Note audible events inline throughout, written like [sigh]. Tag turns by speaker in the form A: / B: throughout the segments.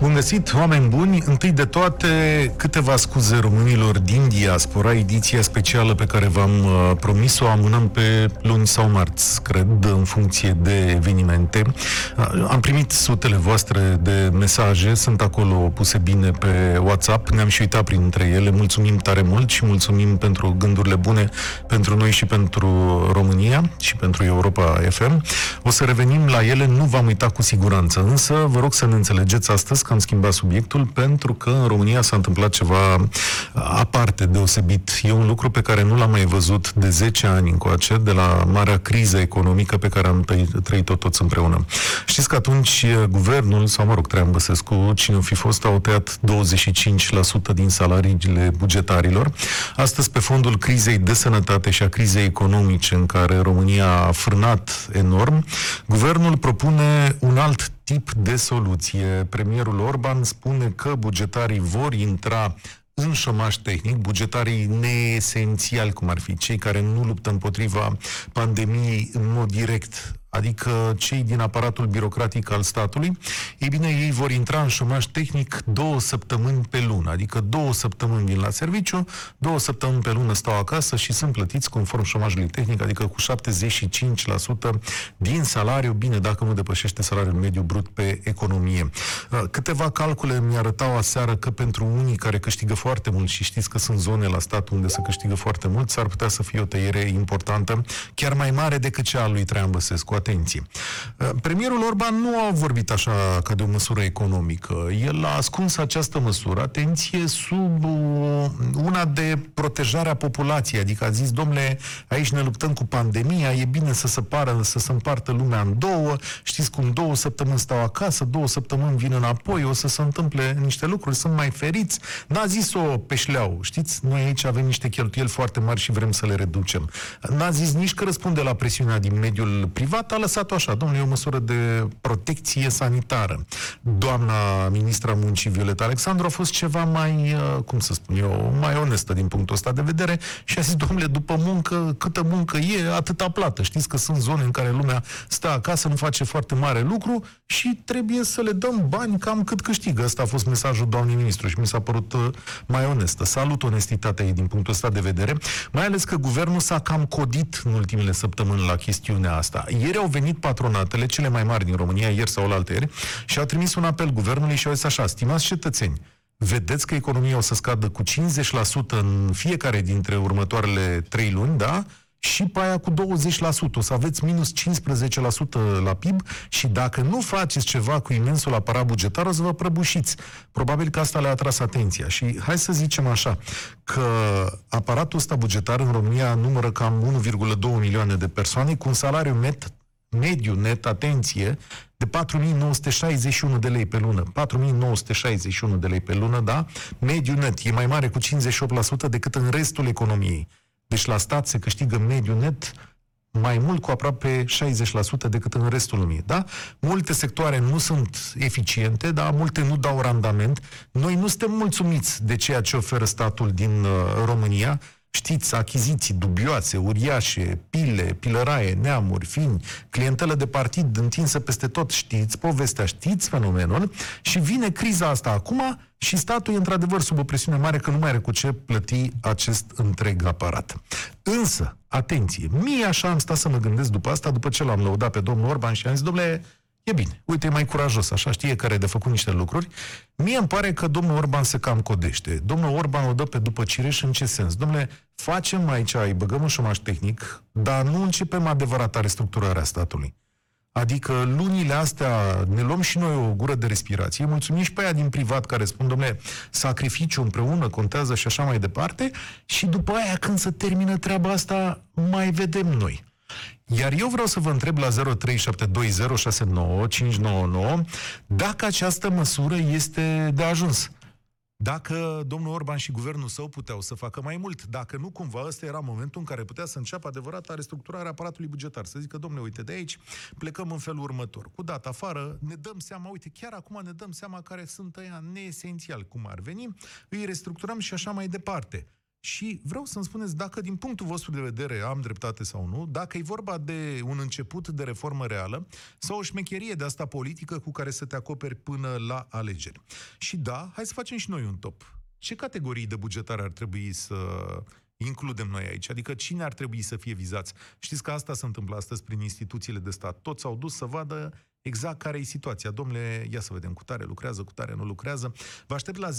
A: Bun găsit, oameni buni! Întâi de toate, câteva scuze românilor din diaspora. Ediția specială pe care v-am uh, promis-o amânăm pe luni sau marți, cred, în funcție de evenimente. Uh, am primit sutele voastre de mesaje, sunt acolo puse bine pe WhatsApp, ne-am și uitat printre ele. Mulțumim tare mult și mulțumim pentru gândurile bune pentru noi și pentru România și pentru Europa FM. O să revenim la ele, nu v-am uitat cu siguranță, însă vă rog să ne înțelegeți astăzi că am schimbat subiectul pentru că în România s-a întâmplat ceva aparte, deosebit. E un lucru pe care nu l-am mai văzut de 10 ani încoace, de la marea criză economică pe care am trăit-o toți împreună. Știți că atunci guvernul, sau mă rog, Traian Băsescu, cine o fi fost, au tăiat 25% din salariile bugetarilor. Astăzi, pe fondul crizei de sănătate și a crizei economice în care România a frânat enorm, guvernul propune un alt tip de soluție. Premierul Orban spune că bugetarii vor intra în șomaș tehnic, bugetarii neesențiali, cum ar fi cei care nu luptă împotriva pandemiei în mod direct, adică cei din aparatul birocratic al statului, ei bine, ei vor intra în șomaj tehnic două săptămâni pe lună, adică două săptămâni din la serviciu, două săptămâni pe lună stau acasă și sunt plătiți conform șomajului tehnic, adică cu 75% din salariu, bine, dacă nu depășește salariul mediu brut pe economie. Uh, câteva calcule mi-arătau aseară că pentru unii care câștigă foarte mult și știți că sunt zone la stat unde se câștigă foarte mult, s-ar putea să fie o tăiere importantă, chiar mai mare decât cea a lui Traian Băsescu atenție. Uh, premierul Orban nu a vorbit așa ca de o măsură economică. El a ascuns această măsură, atenție, sub una de protejare a populației. Adică a zis, domnule, aici ne luptăm cu pandemia, e bine să se pară, să se împartă lumea în două, știți cum două săptămâni stau acasă, două săptămâni vin înapoi, o să se întâmple niște lucruri, sunt mai feriți. N-a zis-o pe șleau, știți? Noi aici avem niște cheltuieli foarte mari și vrem să le reducem. N-a zis nici că răspunde la presiunea din mediul privat, a lăsat-o așa, domnule, e o măsură de protecție sanitară. Doamna ministra muncii Violeta Alexandru a fost ceva mai, uh, cum să spun eu, mai onestă din punctul ăsta de vedere și a zis, domnule, după muncă, câtă muncă e, atâta plată. Știți că sunt zone în care lumea stă acasă, nu face foarte mare lucru și trebuie să le dăm bani cam cât câștigă. Ăsta a fost mesajul doamnei ministru și mi s-a părut uh, mai onestă. Salut onestitatea ei din punctul ăsta de vedere, mai ales că guvernul s-a cam codit în ultimele săptămâni la chestiunea asta. Ieri au venit patronatele, cele mai mari din România, ieri sau la ieri, și au trimis un apel guvernului și au zis așa, stimați cetățeni, vedeți că economia o să scadă cu 50% în fiecare dintre următoarele trei luni, da? și pe aia cu 20%. O să aveți minus 15% la PIB și dacă nu faceți ceva cu imensul aparat bugetar, o să vă prăbușiți. Probabil că asta le-a atras atenția. Și hai să zicem așa, că aparatul ăsta bugetar în România numără cam 1,2 milioane de persoane cu un salariu net mediu net, atenție, de 4.961 de lei pe lună. 4.961 de lei pe lună, da? Mediu net e mai mare cu 58% decât în restul economiei. Deci la stat se câștigă mediu net mai mult cu aproape 60% decât în restul lumii. Da? Multe sectoare nu sunt eficiente, da? multe nu dau randament. Noi nu suntem mulțumiți de ceea ce oferă statul din uh, România. Știți, achiziții dubioase, uriașe, pile, pilăraie, neamuri, fini, clientelă de partid întinsă peste tot, știți povestea, știți fenomenul și vine criza asta acum și statul e într-adevăr sub o presiune mare că nu mai are cu ce plăti acest întreg aparat. Însă, atenție, mie așa am stat să mă gândesc după asta, după ce l-am lăudat pe domnul Orban și am zis, domnule, E bine, uite, e mai curajos, așa știe care e de făcut niște lucruri. Mie îmi pare că domnul Orban se cam codește. Domnul Orban o dă pe după cireș în ce sens? Domnule, facem aici, îi băgăm un șomaș tehnic, dar nu începem adevărata restructurarea statului. Adică lunile astea ne luăm și noi o gură de respirație, mulțumim și pe aia din privat care spun, domnule, sacrificiu împreună contează și așa mai departe, și după aia când se termină treaba asta, mai vedem noi. Iar eu vreau să vă întreb la 0372069599 dacă această măsură este de ajuns. Dacă domnul Orban și guvernul său puteau să facă mai mult, dacă nu cumva ăsta era momentul în care putea să înceapă adevărata restructurare a aparatului bugetar. Să zică, domnule, uite, de aici plecăm în felul următor. Cu data afară, ne dăm seama, uite, chiar acum ne dăm seama care sunt ăia neesențial, cum ar veni, îi restructurăm și așa mai departe Și vreau să-mi spuneți dacă, din punctul vostru de vedere, am dreptate sau nu, dacă e vorba de un început de reformă reală sau o șmecherie de asta politică cu care să te acoperi până la alegeri. Și da, hai să facem și noi un top. Ce categorii de bugetare ar trebui să includem noi aici? Adică cine ar trebui să fie vizați? Știți că asta se întâmplă astăzi prin instituțiile de stat. Toți s-au dus să vadă exact care e situația. Domnule, ia să vedem, cu tare lucrează, cu tare nu lucrează. Vă aștept la 0372069599.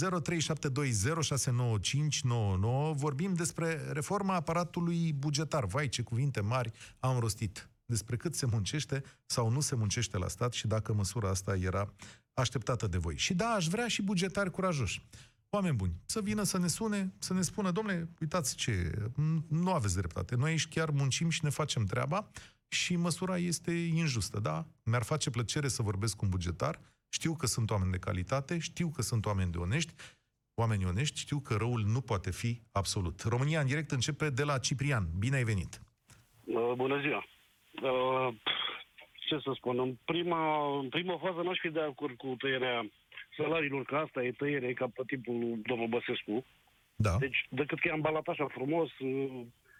A: Vorbim despre reforma aparatului bugetar. Vai, ce cuvinte mari am rostit despre cât se muncește sau nu se muncește la stat și dacă măsura asta era așteptată de voi. Și da, aș vrea și bugetari curajoși oameni buni, să vină să ne sune, să ne spună, domnule, uitați ce, nu aveți dreptate. Noi aici chiar muncim și ne facem treaba și măsura este injustă, da? Mi-ar face plăcere să vorbesc cu un bugetar, știu că sunt oameni de calitate, știu că sunt oameni de onești, oameni onești, știu că răul nu poate fi absolut. România în direct începe de la Ciprian. Bine ai venit!
B: Uh, bună ziua! Uh, ce să spun, în prima, în prima fază n-aș fi de acord cu tăierea salariilor, că asta e tăiere ca pe timpul domnul Băsescu.
A: Da.
B: Deci, decât că e ambalat așa frumos,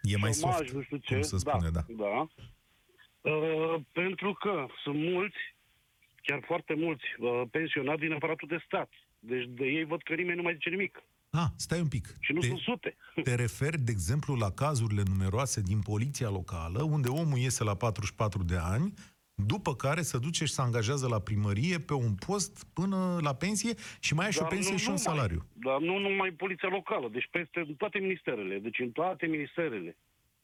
A: e mai soft,
B: nu știu ce.
A: cum se spune, da.
B: da. da. Uh, pentru că sunt mulți, chiar foarte mulți, uh, pensionați din aparatul de stat. Deci de ei văd că nimeni nu mai zice nimic.
A: Ah, stai un pic.
B: Și nu
A: te,
B: sunt sute. [laughs]
A: Te referi, de exemplu, la cazurile numeroase din poliția locală, unde omul iese la 44 de ani, după care se duce și se angajează la primărie pe un post până la pensie și mai ai și o pensie și un salariu.
B: Dar nu numai poliția locală, deci peste toate ministerele, deci în toate ministerele.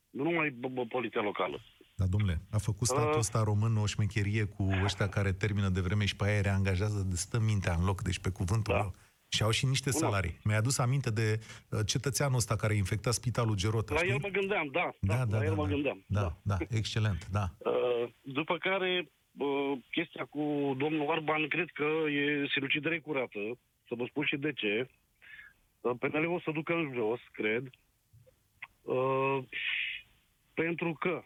B: Nu numai poliția locală.
A: Da, domnule, a făcut statul uh. ăsta român o șmecherie cu ăștia care termină de vreme și pe aia reangajează de stă mintea în loc, deci pe cuvântul da. meu. Și au și niște Bună. salarii. Mi-ai adus aminte de uh, cetățeanul ăsta care a infectat spitalul Gerota.
B: La știi? el mă gândeam, da. Da, da, da, la da, el da, mă gândeam.
A: Da, da, da, excelent, da. [laughs]
B: Uh, după care, uh, chestia cu domnul Orban, cred că e sinucidere curată. Să vă spun și de ce. Uh, PNL o să ducă în jos, cred. Uh, pentru că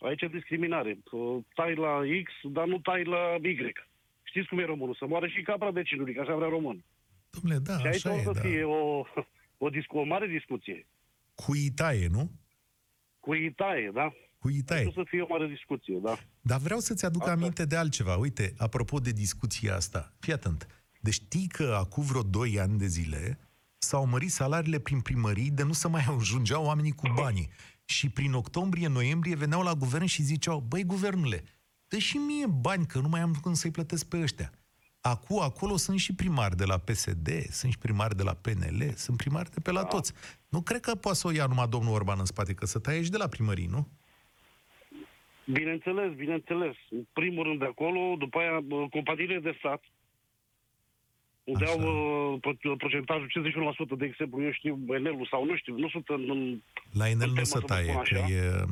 B: aici e discriminare. Uh, tai la X, dar nu tai la Y. Știți cum e românul? Să moară și capra vecinului, că așa vrea român.
A: Dom'le, da,
B: și aici
A: așa
B: o să
A: da.
B: fie o, o, discu- o mare discuție.
A: Cu Itaie, nu?
B: Cu Itaie, da.
A: Cu Itaie.
B: O să fie o mare discuție, da.
A: Dar vreau să-ți aduc asta. aminte de altceva. Uite, apropo de discuția asta, fii atent. Deci știi că acum vreo 2 ani de zile s-au mărit salariile prin primării de nu să mai ajungeau oamenii cu banii. Și prin octombrie-noiembrie veneau la guvern și ziceau, băi, guvernule, dă și mie bani, că nu mai am cum să-i plătesc pe ăștia. Acum, acolo sunt și primari de la PSD, sunt și primari de la PNL, sunt primari de pe la da. toți. Nu cred că poate să o ia numai domnul Orban în spate, că să taie și de la primării, nu?
B: Bineînțeles, bineînțeles. În primul rând de acolo, după aia companiile de stat, unde Așa. au uh, procentajul 51%, de exemplu, eu știu, Enel-ul sau nu știu, nu sunt în... în
A: la Enel nu se taie, că e,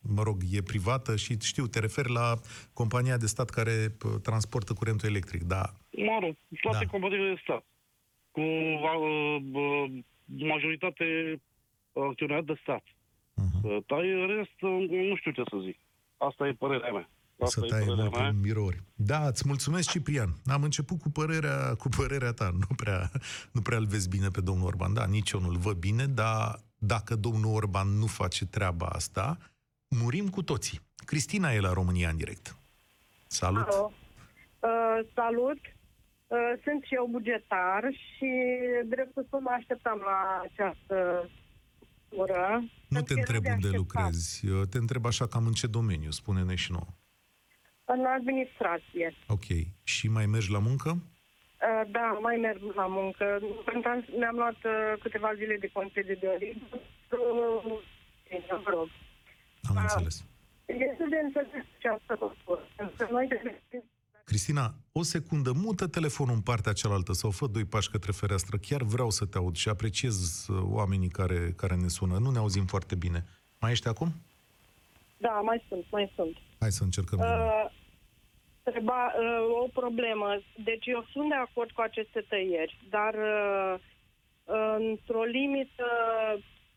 A: mă rog, e privată și știu, te referi la compania de stat care transportă curentul electric, da.
B: Mă rog, toate da. companiile de stat, cu uh, uh, majoritate acționari de stat. Uh-huh. Tai, în rest, nu știu ce să zic. Asta e părerea mea.
A: Asta să taie mult în mirouri. Da, îți mulțumesc, Ciprian. Am început cu părerea, cu părerea ta. Nu prea, nu prea îl vezi bine pe domnul Orban. Da, nici eu nu-l văd bine, dar dacă domnul Orban nu face treaba asta, murim cu toții. Cristina e la România în direct. Salut!
C: Alo. Uh, salut! Uh, sunt și eu bugetar și drept să mă așteptam la această ură.
A: Nu te întreb unde lucrezi, te întreb așa cam în ce domeniu, spune-ne și nouă.
C: În administrație.
A: Ok. Și mai mergi la muncă?
C: Uh, da, mai merg la muncă. Mi-am luat uh, câteva zile de concediu de ori. Vă rog.
A: Am uh, înțeles.
C: Este de înțeles ce asta Noi
A: Cristina, o secundă, mută telefonul în partea cealaltă sau fă doi pași către fereastră. Chiar vreau să te aud și apreciez uh, oamenii care, care ne sună. Nu ne auzim foarte bine. Mai ești acum?
C: Da, mai sunt, mai sunt.
A: Hai să încercăm. Uh,
C: treba, uh, o problemă. Deci eu sunt de acord cu aceste tăieri, dar uh, într-o limită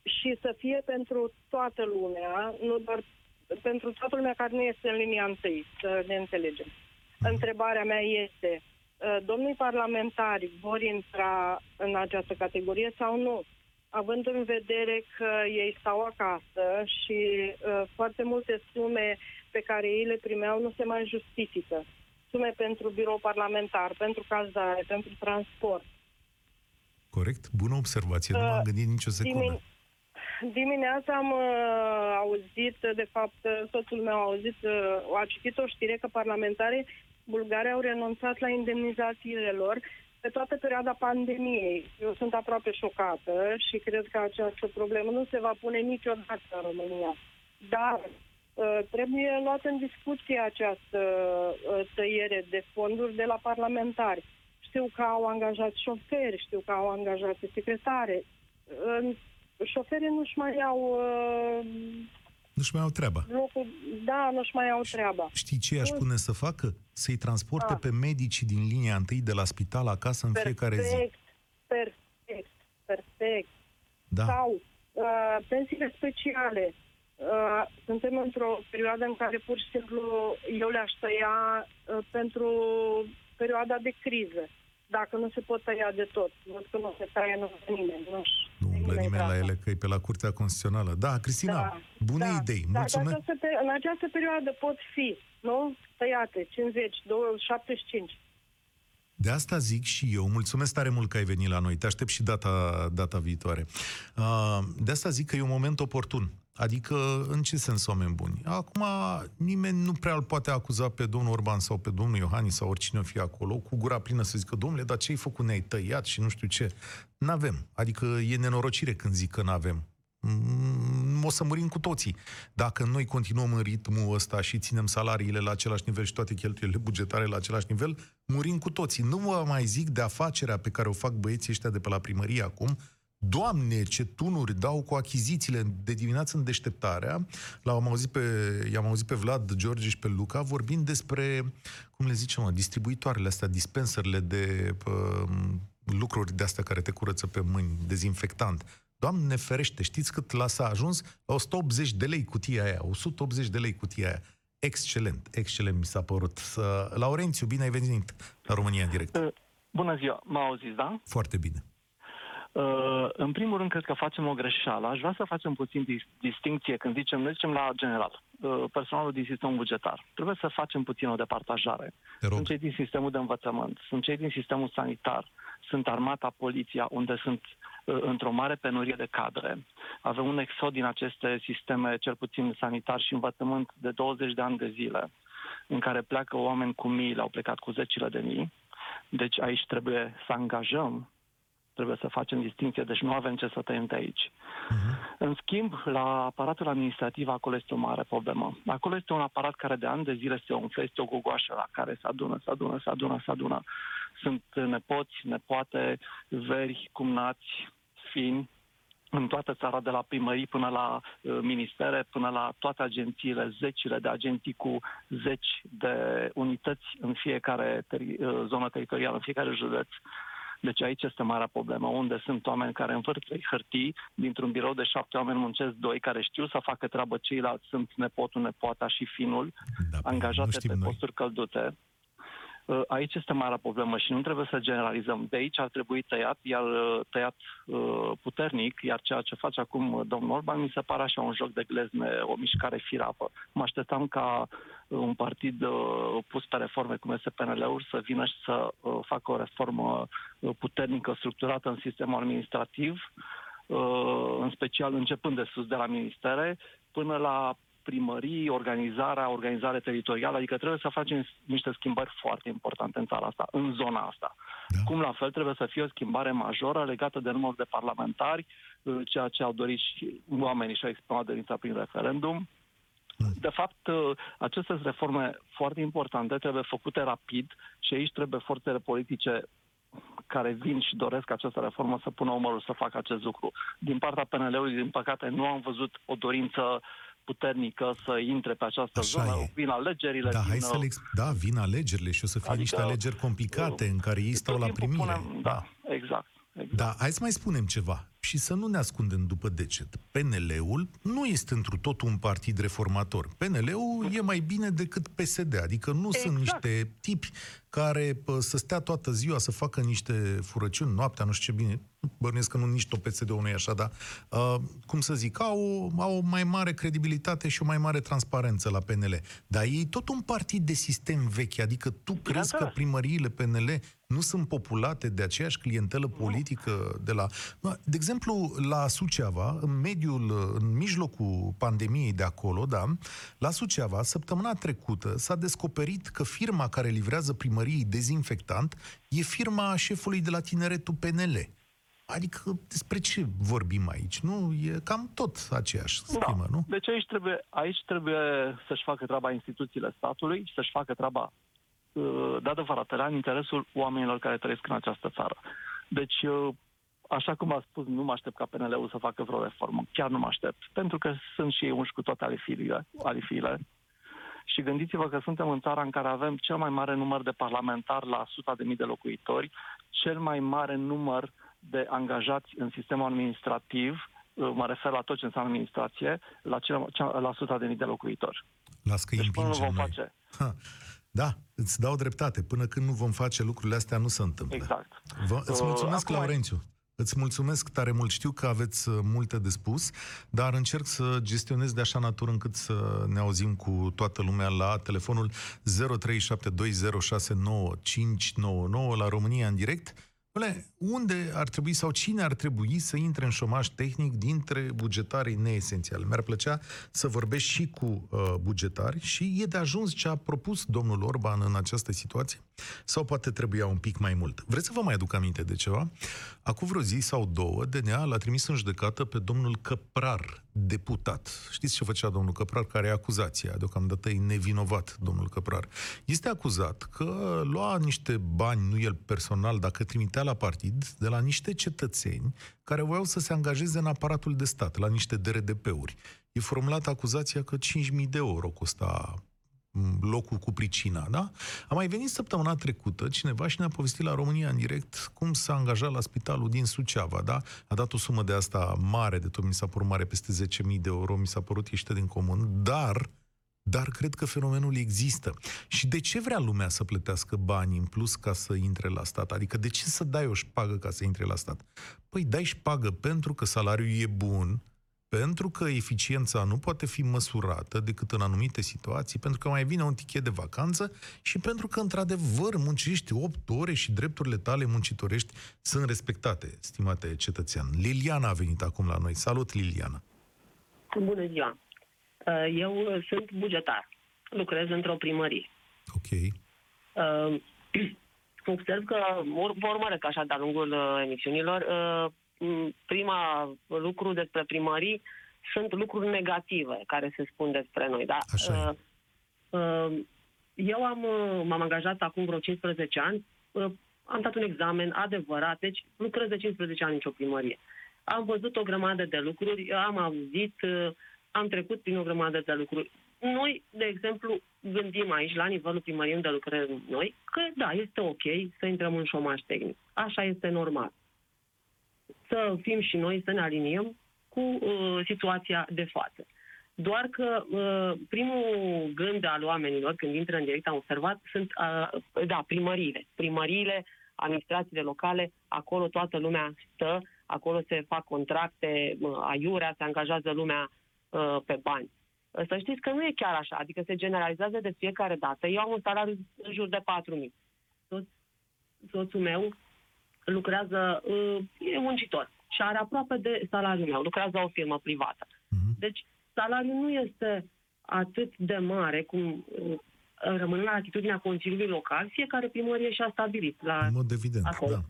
C: și să fie pentru toată lumea, nu doar pentru toată lumea care nu este în linia întâi, să ne înțelegem. Uh-huh. Întrebarea mea este, uh, domnii parlamentari vor intra în această categorie sau nu? Având în vedere că ei stau acasă și uh, foarte multe sume pe care ei le primeau nu se mai justifică. Sume pentru birou parlamentar, pentru cazare, pentru transport.
A: Corect? Bună observație, nu m-am
C: Uh,
A: gândit nicio secundă.
C: Dimin- dimineața am uh, auzit, de fapt, uh, soțul meu a auzit, uh, a citit o știre că parlamentarii bulgari au renunțat la indemnizațiile lor pe toată perioada pandemiei. Eu sunt aproape șocată și cred că această problemă nu se va pune niciodată în România. Dar uh, trebuie luat în discuție această uh, tăiere de fonduri de la parlamentari. Știu că au angajat șoferi, știu că au angajat secretare. Uh, Șoferii nu-și mai au uh,
A: Nu-și mai au treaba.
C: locul, da, nu-și mai au treaba.
A: Știi ce aș pune să facă? Să-i transporte
C: Da.
A: pe medicii din linia întâi de la spital acasă în fiecare zi.
C: Perfect, perfect, perfect.
A: Da.
C: Sau uh, pensiile speciale. Uh, suntem într-o perioadă în care pur și simplu eu le-aș tăia uh, pentru perioada de criză. Dacă nu se pot tăia de tot. Văd că nu se taie nu nimeni. Nu,
A: Nu umblă
C: nimeni
A: nimeni la
C: treaba.
A: ele, că e pe la Curtea Constituțională. Da, Cristina,
C: Da,
A: bune
C: da,
A: idei.
C: Da,
A: Mulțumesc.
C: în, această, pe- în această perioadă pot fi, nu? Tăiate, 50, 20, 75.
A: De asta zic și eu, mulțumesc tare mult că ai venit la noi, te aștept și data, data viitoare. Uh, De asta zic că e un moment oportun. Adică, în ce sens oameni buni? Acum, nimeni nu prea îl poate acuza pe domnul Orban sau pe domnul Iohannis sau oricine o fi acolo, cu gura plină să zică, domnule, dar ce ai făcut, ne-ai tăiat și nu știu ce. N-avem. Adică e nenorocire când zic că n-avem. Mm, o să murim cu toții. Dacă noi continuăm în ritmul ăsta și ținem salariile la același nivel și toate cheltuielile bugetare la același nivel, murim cu toții. Nu vă mai zic de afacerea pe care o fac băieții ăștia de pe la primărie acum, Doamne, ce tunuri dau cu achizițiile de dimineață în deșteptarea. L-am auzit pe, i-am auzit pe Vlad, George și pe Luca vorbind despre, cum le zicem, mă, distribuitoarele astea, dispenserele de uh, lucruri de astea care te curăță pe mâini, dezinfectant. Doamne ferește, știți cât la s-a ajuns? La 180 de lei cutia aia, 180 de lei cutia aia. Excelent, excelent mi s-a părut. Uh, Laurențiu, bine ai venit la România în direct.
D: Uh, Bună ziua, mă auziți, da?
A: Foarte bine.
D: Uh, în primul rând, cred că facem o greșeală. Aș vrea să facem puțin dis- distinție când zicem, noi zicem la general, uh, personalul din sistemul bugetar. Trebuie să facem puțin o departajare.
A: Te rog.
D: Sunt cei din sistemul de învățământ, sunt cei din sistemul sanitar, sunt armata, poliția, unde sunt uh, într-o mare penurie de cadre. Avem un exod din aceste sisteme, cel puțin sanitar și învățământ, de 20 de ani de zile, în care pleacă oameni cu miile, au plecat cu zecile de mii. Deci aici trebuie să angajăm, trebuie să facem distinție, deci nu avem ce să tăiem de aici.
A: Uh-huh.
D: În schimb, la aparatul administrativ, acolo este o mare problemă. Acolo este un aparat care de ani de zile se umflă, este o gogoașă la care se adună, se adună, se adună, se adună. Sunt nepoți, nepoate, veri, cumnați, fini, în toată țara, de la primării până la uh, ministere, până la toate agențiile, zecile de agenții cu zeci de unități în fiecare teri- uh, zonă teritorială, în fiecare județ. Deci aici este marea problemă, unde sunt oameni care învârt trei hârtii, dintr-un birou de șapte oameni muncesc doi care știu să facă treabă, ceilalți sunt nepotul, nepoata și finul,
A: Da, păi, nu
D: angajate
A: știm
D: pe
A: noi.
D: posturi căldute. Uh, Aici este marea problemă și nu trebuie să generalizăm. De aici ar trebui tăiat, iar uh, tăiat uh, puternic, iar ceea ce face acum uh, domnul Orban mi se pare așa un joc de glezne, o mișcare firavă. Mă așteptam ca uh, un partid uh, pus pe reforme cum este PNL-ul să vină și să uh, facă o reformă uh, puternică, structurată în sistemul administrativ, uh, în special începând de sus de la ministere, până la primării, organizarea, organizare teritorială, adică trebuie să facem niște schimbări foarte importante în țara asta, în zona asta.
A: Da.
D: Cum la fel trebuie să fie o schimbare majoră legată de numărul de parlamentari, uh, ceea ce au dorit și oamenii și-au exprimat dorința prin referendum. De fapt, uh, aceste sunt reforme foarte importante, trebuie făcute rapid și aici trebuie forțele politice care vin și doresc această reformă să pună umărul să facă acest lucru. Din partea PNL-ului, din păcate, nu am văzut o dorință puternică să intre pe această
A: Așa
D: zonă.
A: e.
D: Vin alegerile,
A: Da,
D: vin,
A: hai să le exp- da, vin alegerile și o să fie
D: Adică,
A: niște alegeri complicate în care ei
D: tot
A: stau la
D: timpul
A: primire.
D: Punem, da, exact. exact.
A: Da, hai să mai spunem ceva. Și să nu ne ascundem după deget. PNL-ul nu este întru totul un partid reformator. PNL-ul e mai bine decât PSD, adică nu exact. sunt niște tipi care pă, să stea toată ziua să facă niște furăciuni noaptea, nu știu ce bine, bănuiesc că nu nici tot PSD-ul nu e așa, dar, uh, cum să zic, au, au o mai mare credibilitate și o mai mare transparență la PNL. Dar ei tot un partid de sistem vechi, adică tu crezi că primăriile PNL nu sunt populate de aceeași clientelă politică de la... De exemplu, la Suceava, în mediul, în mijlocul pandemiei de acolo, da, la Suceava, săptămâna trecută, s-a descoperit că firma care livrează primăriei dezinfectant e firma șefului de la tineretul PNL. Adică despre ce vorbim aici? Nu, e cam tot aceeași schemă, da. nu?
D: Deci aici trebuie, aici trebuie să-și facă treaba instituțiile statului, să-și facă treaba uh, de adevăratele în interesul oamenilor care trăiesc în această țară. Deci, uh, așa cum a spus, nu mă aștept ca PNL-ul să facă vreo reformă. Chiar nu mă aștept. Pentru că sunt și ei unși cu toate alifiile. alifiile. Și gândiți-vă că suntem în țara în care avem cel mai mare număr de parlamentari la 100.000 de mii de locuitori, cel mai mare număr uh, de angajați în sistemul administrativ, uh, mă refer la tot ce înseamnă administrație, la, cel, la suta de mii de locuitori.
A: Las că deci până nu vom noi. face. Ha. Da, îți dau dreptate. Până când nu vom face lucrurile astea, nu se întâmplă.
D: Exact.
A: Vă, îți uh, mulțumesc, uh, Laurențiu. Îți mulțumesc tare mult. Știu că aveți uh, multe de spus, dar încerc să gestionez de așa natură încât să ne auzim cu toată lumea la telefonul 0372069599 la România în direct. Bine, unde ar trebui sau cine ar trebui să intre în șomaj tehnic dintre bugetarii neesențiali? Mi-ar plăcea să vorbesc și cu uh, bugetari și e de ajuns ce a propus domnul Orban în această situație? Sau poate trebuia un pic mai mult? Vreți să vă mai aduc aminte de ceva? Acum vreo zi sau două, DNA l-a trimis în judecată pe domnul Căprar, deputat. Știți ce făcea domnul Căprar, care e acuzația? Deocamdată e nevinovat, domnul Căprar. Este acuzat că lua niște bani, nu el personal, dacă trimitea la partid, de la niște cetățeni care voiau să se angajeze în aparatul de stat, la niște DRDP-uri. E formulată acuzația că 5.000 de euro costa locul cu pricina, da? A mai venit săptămâna trecută cineva și ne-a povestit la România în direct cum s-a angajat la spitalul din Suceava, da? A dat o sumă de asta mare, de tot mi s-a părut mare, peste 10.000 de euro, mi s-a părut ieșită din comun, dar dar cred că fenomenul există. Și de ce vrea lumea să plătească bani în plus ca să intre la stat? Adică de ce să dai o șpagă ca să intre la stat? Păi dai șpagă pentru că salariul e bun, pentru că eficiența nu poate fi măsurată decât în anumite situații, pentru că mai vine un tichet de vacanță și pentru că, într-adevăr, muncești 8 ore și drepturile tale muncitorești sunt respectate, stimate cetățean. Liliana a venit acum la noi. Salut, Liliana!
E: Bună ziua! Uh, eu sunt bugetar. Lucrez într-o primărie.
A: Ok.
E: Uh, [clears throat] observ că, vă urmăresc așa de-a lungul uh, emisiunilor, prima lucru despre primării sunt lucruri negative care se spun despre noi. Da?
A: Așa
E: eu am, m-am angajat acum vreo 15 ani, am dat un examen adevărat, deci lucrez de 15 ani într-o primărie. Am văzut o grămadă de lucruri, am auzit, am trecut prin o grămadă de lucruri. Noi, de exemplu, gândim aici, la nivelul primăriei unde lucrăm noi, că da, este ok să intrăm în șomaj tehnic. Așa este normal. Să fim și noi, să ne aliniem cu uh, situația de față. Doar că uh, primul gând al oamenilor, când intră în direct, am observat, sunt, uh, da, primăriile. Primăriile, administrațiile locale, acolo toată lumea stă, acolo se fac contracte, uh, aiurea, se angajează lumea Uh, pe bani. Uh, să știți că nu e chiar așa, adică se generalizează de fiecare dată. Eu am un salariu în jur de 4.000. Tot, soțul meu lucrează, uh, e muncitor și are aproape de salariul meu, lucrează la o firmă privată. Uh-huh. Deci salariul nu este atât de mare cum rămâne la atitudinea Consiliului Local, fiecare primărie și-a stabilit. La
A: în mod evident, acolo. da.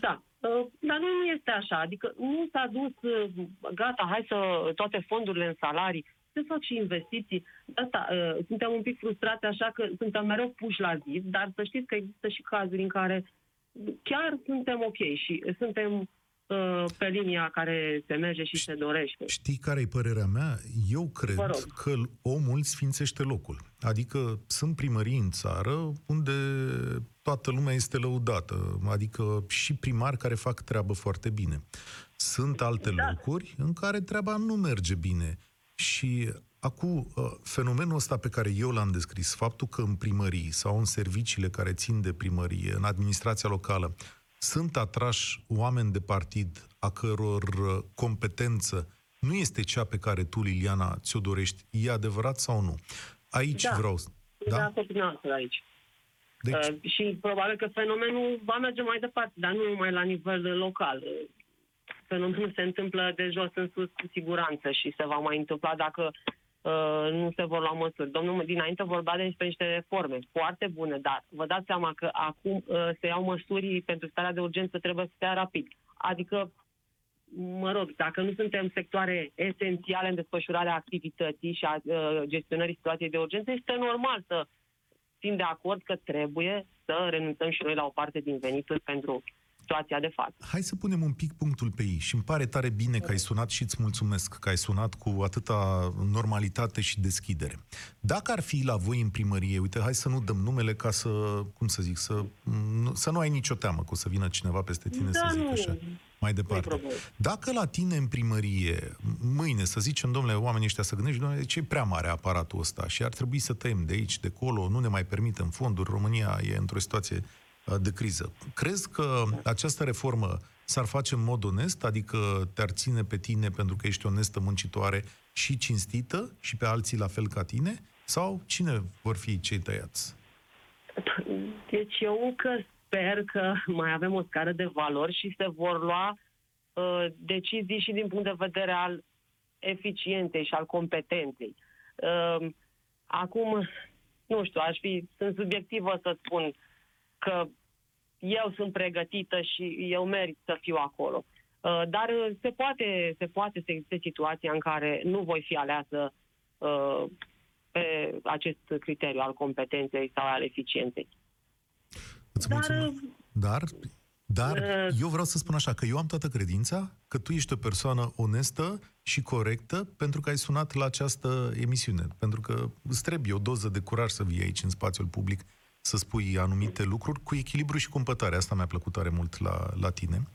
E: Da, Uh, dar nu este așa, adică nu s-a dus, uh, gata, hai să toate fondurile în salarii, se fac și investiții. Asta, uh, suntem un pic frustrați așa că suntem mereu puși la zid, dar să știți că există și cazuri în care chiar suntem ok și suntem pe linia care se merge și se dorește.
A: Știi care e părerea mea? Eu cred că omul sfințește locul. Adică sunt primării în țară unde toată lumea este lăudată, adică și primari care fac treabă foarte bine. Sunt alte
E: Da.
A: locuri în care treaba nu merge bine. Și acum, uh, fenomenul ăsta pe care eu l-am descris, faptul că în primării sau în serviciile care țin de primărie, în administrația locală, sunt atrași oameni de partid a căror uh, competență nu este cea pe care tu, Liliana, ți-o dorești. E adevărat sau nu? Aici
E: Da.
A: vreau...
E: Sunt de acord cu dumneavoastră aici.
A: Deci,
E: Uh, și probabil că fenomenul va merge mai departe, dar nu numai la nivel uh, local. Uh, Fenomenul se întâmplă de jos în sus cu siguranță și se va mai întâmpla dacă uh, nu se vor lua măsuri. Domnul dinainte vorbea despre niște reforme foarte bune, dar vă dați seama că acum uh, se iau măsuri pentru starea de urgență, trebuie să se ia rapid. Adică mă rog, dacă nu suntem sectoare esențiale în desfășurarea activității și a uh, gestionării situației de urgență, este normal să fim de acord că trebuie să renunțăm și noi la o parte din venituri pentru situația de față.
A: Hai să punem un pic punctul pe ei și îmi pare tare bine că ai sunat și îți mulțumesc că ai sunat cu atâta normalitate și deschidere. Dacă ar fi la voi în primărie, uite, hai să nu dăm numele ca să, cum să zic, să nu, să nu ai nicio teamă că o să vină cineva peste tine
E: Da,
A: să zic
E: nu.
A: așa. Mai departe.
E: problemă.
A: Dacă la tine în primărie, mâine, să zicem, domnule, oamenii ăștia să gândești, domnule, ce e prea mare aparatul ăsta și ar trebui să tăiem de aici, de acolo, nu ne mai permitem fonduri, România e într-o situație uh, de criză. Crezi că această reformă s-ar face în mod onest, adică te-ar ține pe tine pentru că ești onestă, muncitoare și cinstită și pe alții la fel ca tine? Sau cine vor fi cei tăiați?
E: Deci eu încă sper că mai avem o scară de valori și se vor lua uh, decizii și din punct de vedere al eficienței și al competenței. Uh, acum, nu știu, aș fi, sunt subiectivă să spun că eu sunt pregătită și eu merit să fiu acolo. Uh, dar uh, se poate, se poate să existe situația în care nu voi fi aleasă uh, pe acest criteriu al competenței sau al eficienței.
A: Îți
E: Dar,
A: mulțumesc. Dar, dar
E: uh,
A: eu vreau să spun așa, că eu am toată credința că tu ești o persoană onestă și corectă pentru că ai sunat la această emisiune. Pentru că îți trebuie o doză de curaj să vii aici în spațiul public să spui anumite lucruri cu echilibru și cumpătare. Asta mi-a plăcut tare mult la, la tine.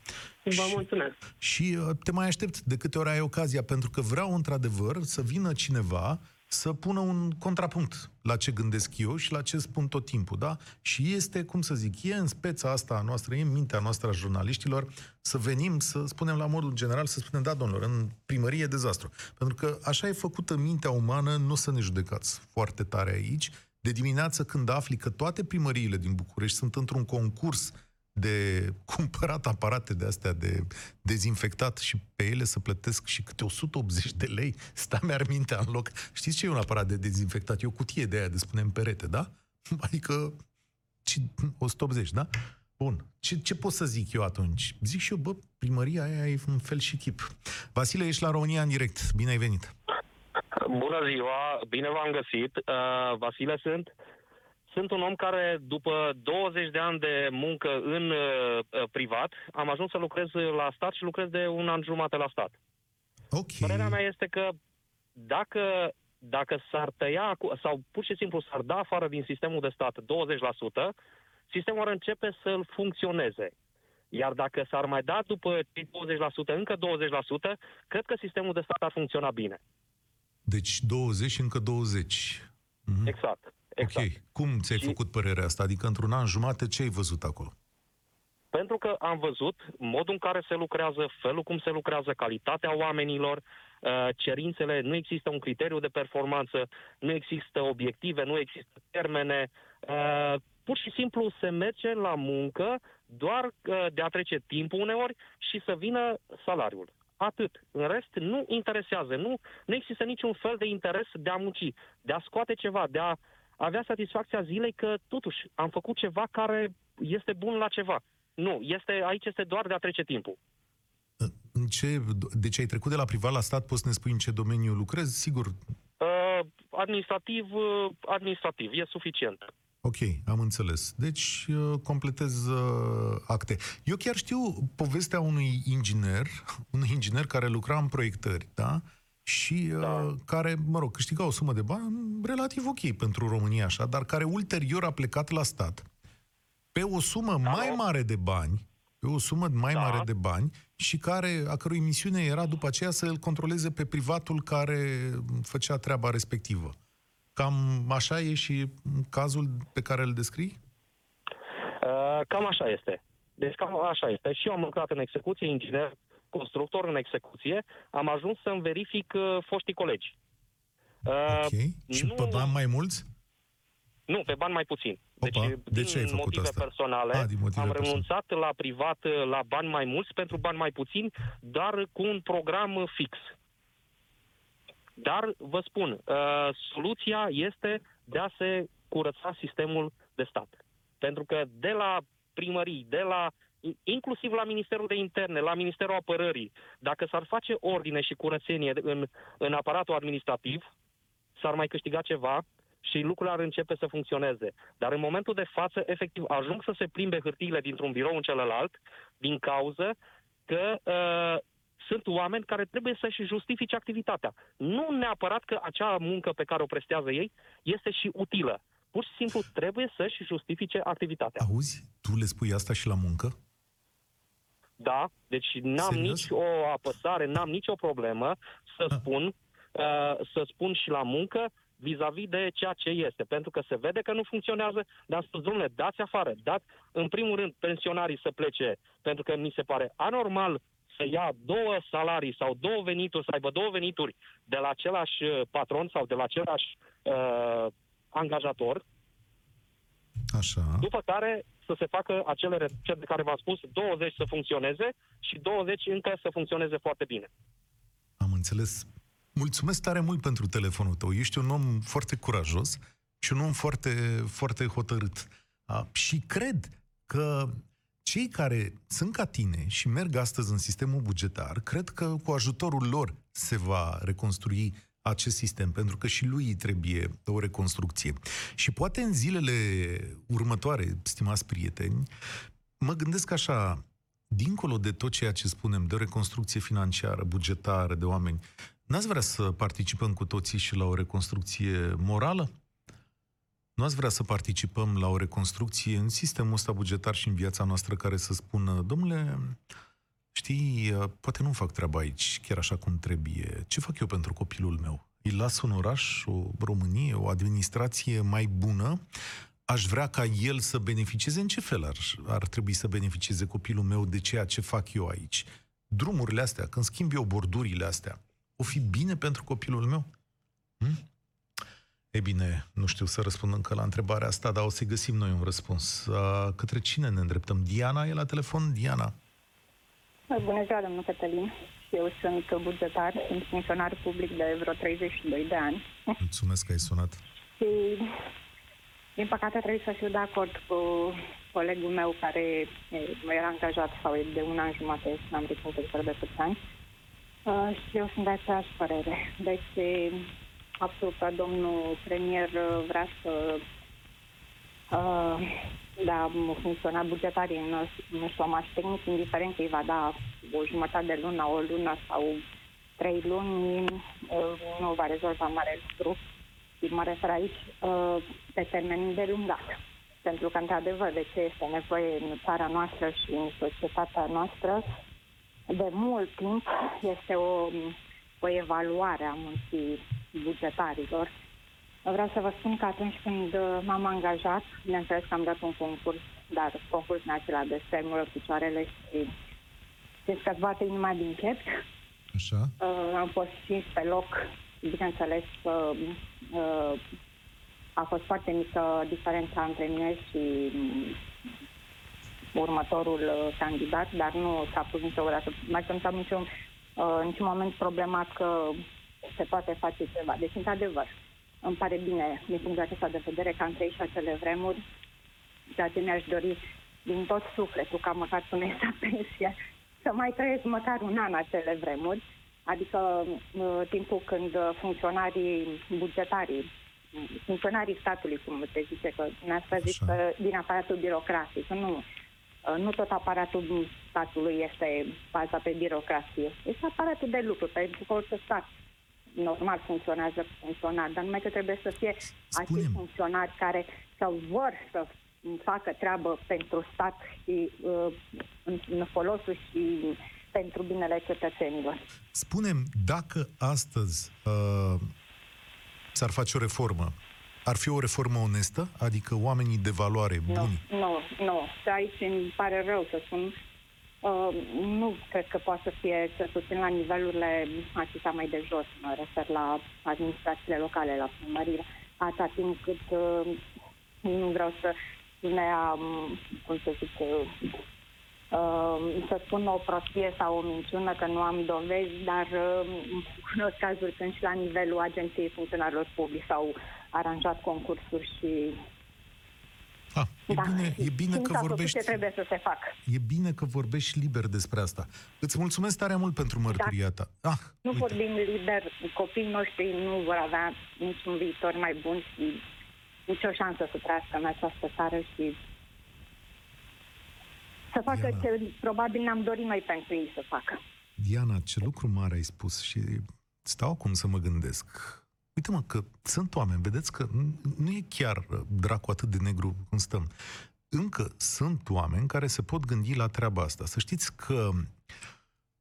E: Vă
A: Și-
E: mulțumesc.
A: Și uh, te mai aștept de câte ori ai ocazia, pentru că vreau într-adevăr să vină cineva să pună un contrapunct la ce gândesc eu și la ce spun tot timpul, da? Și este, cum să zic, e în speța asta a noastră, e în mintea noastră a jurnaliștilor să venim să spunem la modul general, să spunem, da, domnilor, în primărie e dezastru. Pentru că așa e făcută mintea umană, nu să ne judecați foarte tare aici. De dimineață când afli că toate primăriile din București sunt într-un concurs de [laughs] cumpărat aparate de astea de dezinfectat și pe ele să plătesc și câte 180 de lei, sta mi-ar mintea în loc. Știți ce e un aparat de dezinfectat? E o cutie de aia de spunem perete, da? [laughs] Adică ci- 180, da? Bun. Ce, ce pot să zic eu atunci? Zic și eu, bă, primăria aia e în fel și chip. Vasile, ești la România în direct. Bine ai venit.
F: Bună ziua, bine v-am găsit. Uh, Vasile sunt. Sunt un om care, după 20 de ani de muncă în uh, uh, privat, am ajuns să lucrez la stat și lucrez de un an jumate la stat.
A: Ok.
F: Părerea mea este că dacă, dacă s-ar tăia acu- sau pur și simplu s-ar da afară din sistemul de stat 20%, sistemul ar începe să funcționeze. Iar dacă s-ar mai da după cei 20% încă 20%, cred că sistemul de stat ar funcționa bine.
A: Deci 20 și încă 20. Mhm.
F: Exact. exact.
A: Ok. Cum ți-ai
F: Și-
A: făcut părerea asta? Adică într-un an jumate ce ai văzut acolo?
F: Pentru că am văzut modul în care se lucrează, felul cum se lucrează, calitatea oamenilor, uh, cerințele, nu există un criteriu de performanță, nu există obiective, nu există termene. uh, Pur și simplu se merge la muncă doar uh, de a trece timpul uneori și să vină salariul. Atât. În rest, nu interesează. Nu, nu există niciun fel de interes de a munci, de a scoate ceva, de a avea satisfacția zilei că, totuși, am făcut ceva care este bun la ceva. Nu, este, aici este doar de a trece timpul.
A: În ce, deci ai trecut de la privat la stat, poți să ne spui în ce domeniu lucrezi? Sigur,
F: Uh, administrativ, uh, administrativ, e suficient.
A: Ok, am înțeles. Deci uh, completez uh, acte. Eu chiar știu povestea unui inginer, [laughs] un inginer care lucra în proiectări, da? Și uh,
F: Da.
A: care, mă rog, câștiga o sumă de bani relativ ok pentru România, așa, dar care ulterior a plecat la stat pe o sumă
F: Da,
A: mai
F: mă.
A: mare de bani pe o sumă mai
F: Da.
A: mare de bani și care, a cărui misiune era după aceea să îl controleze pe privatul care făcea treaba respectivă. Cam așa e și cazul pe care îl descrii?
F: Uh, Cam așa este. Deci cam așa este. Și eu am lucrat în execuție, inginer, constructor în execuție, am ajuns să-mi verific uh, foștii colegi. Uh,
A: Ok. Și
F: nu-
A: pe bani mai mulți?
F: Nu, pe bani mai puțin. Deci,
A: Opa,
F: din
A: de ce ai făcut
F: motive
A: asta?
F: personale,
A: Ah, din motive
F: am
A: personale.
F: renunțat la privat la bani mai mulți pentru bani mai puțini, dar cu un program fix. Dar, vă spun, uh, soluția este de a se curăța sistemul de stat. Pentru că de la primării, de la inclusiv la Ministerul de Interne, la Ministerul Apărării, dacă s-ar face ordine și curățenie în, în aparatul administrativ, s-ar mai câștiga ceva și lucrurile ar începe să funcționeze. Dar în momentul de față, efectiv, ajung să se plimbe hârtiile dintr-un birou în celălalt din cauză că uh, sunt oameni care trebuie să-și justifice activitatea. Nu neapărat că acea muncă pe care o prestează ei este și utilă. Pur și simplu trebuie să-și justifice activitatea.
A: Auzi, tu le spui asta și la muncă?
F: Da, deci n-am
A: Serios?
F: nici o apăsare, n-am nicio problemă să
A: Ah.
F: spun, uh, să spun și la muncă vis-a-vis de ceea ce este. Pentru că se vede că nu funcționează, dar am spus, domnule, dați afară, dați, în primul rând, pensionarii să plece, pentru că mi se pare anormal să ia două salarii sau două venituri, să aibă două venituri de la același uh, patron sau de la același uh, angajator,
A: Așa.
F: după care să se facă acele reduceri de care v-am spus, 20 să funcționeze și 20 încă să funcționeze foarte bine.
A: Am înțeles. Mulțumesc tare mult pentru telefonul tău. Ești un om foarte curajos și un om foarte, foarte hotărât. A, și cred că cei care sunt ca tine și merg astăzi în sistemul bugetar, cred că cu ajutorul lor se va reconstrui acest sistem, pentru că și lui îi trebuie o reconstrucție. Și poate în zilele următoare, stimați prieteni, mă gândesc așa, dincolo de tot ceea ce spunem, de o reconstrucție financiară, bugetară, de oameni, n-ați vrea să participăm cu toții și la o reconstrucție morală? Nu ați vrea să participăm la o reconstrucție în sistemul ăsta bugetar și în viața noastră care să spună, domnule, știi, poate nu fac treaba aici chiar așa cum trebuie. Ce fac eu pentru copilul meu? Îi las un oraș, o Românie, o administrație mai bună? Aș vrea ca el să beneficieze. În ce fel ar, ar trebui să beneficieze copilul meu de ceea ce fac eu aici? Drumurile astea, când schimb eu bordurile astea, o fi bine pentru copilul meu? Hm? E bine, nu știu să răspund încă la întrebarea asta, dar o să găsim noi un răspuns. Uh, Către cine ne îndreptăm? Diana e la telefon? Diana.
G: Bună ziua, domnul Cătălin. Eu sunt bugetar, sunt funcționar public de vreo 32 de ani
A: Mulțumesc că ai sunat.
G: și, din păcate, trebuie să fiu de acord cu colegul meu care e, era angajat sau e de un an jumate, n-am reținut exact de câți ani. Uh, și eu sunt de aceeași părere. Deci, e faptul că domnul premier uh, vrea să uh, da, funcționa bugetarii în, în șomaș tehnic, indiferent că îi va da o jumătate de lună, o lună sau trei luni, uh, nu va rezolva mare lucru. Și mă refer aici uh, pe termen îndelungat. Pentru că, într-adevăr, de ce este nevoie în țara noastră și în societatea noastră, de mult timp este o, o evaluare a muncii bugetarilor. Vreau să vă spun că atunci când uh, m-am angajat, bineînțeles că am dat un concurs, dar concurs în acela de semnul picioarele și știți că bate inima din piept.
A: Așa?
G: Uh, am fost cinci pe loc, bineînțeles că uh, a fost foarte mică diferența între mine și mm, următorul uh, candidat, dar nu s-a pus niciodată, mai sunt am niciun, uh, niciun moment problemat că se poate face ceva. Deci, într-adevăr, îmi pare bine din punctul acesta de vedere că am trăit și acele vremuri, ceea ce mi-aș dori din tot sufletul, ca măcar până la pensie, [laughs] să mai trăiesc măcar un an acele vremuri, adică uh, timpul când uh, funcționarii bugetari, funcționarii statului, cum se zice, că ne-ați zis
A: Așa.
G: că din aparatul birocratic, nu, uh, nu tot aparatul statului este baza pe birocrație, este aparatul de lucru, pentru că orice stat normal funcționează funcționar, dar numai că trebuie să fie acei
A: Spune-mi.
G: funcționari care să vor să facă treabă pentru stat și uh, în, în folosul și pentru binele cetățenilor.
A: Spunem, dacă astăzi uh, s-ar face o reformă, ar fi o reformă onestă? Adică oamenii de valoare buni?
G: Nu, nu, nu. Aici îmi pare rău să spun. Uh, nu cred că poate să fie, cel puțin la nivelurile acestea mai de jos, mă refer la administrațiile locale, la primărie, atâta timp cât uh, nu vreau să ne am, cum să zic, uh, uh, să spun o prostie sau o minciună, că nu am dovezi, dar uh, [laughs] cunosc cazuri când și la nivelul agenției funcționarilor publici s-au aranjat concursuri și
A: Ah, e
G: da,
A: bine, e bine
G: simt
A: că
G: a făcut
A: vorbești.
G: ce trebuie să se facă.
A: E bine că vorbești liber despre asta. Îți mulțumesc tare mult pentru mărturia ta. Ah,
G: Nu
A: uite.
G: vorbim liber, copiii noștri nu vor avea niciun viitor mai bun și nicio șansă să trăiască în această țară și să facă
A: Diana.
G: ce probabil ne-am dorit noi pentru ei să facă.
A: Diana, ce lucru mare ai spus și stau acum să mă gândesc. Uite-mă că sunt oameni, vedeți că n- nu e chiar uh, dracu atât de negru cum stăm. Încă sunt oameni care se pot gândi la treaba asta. Să știți că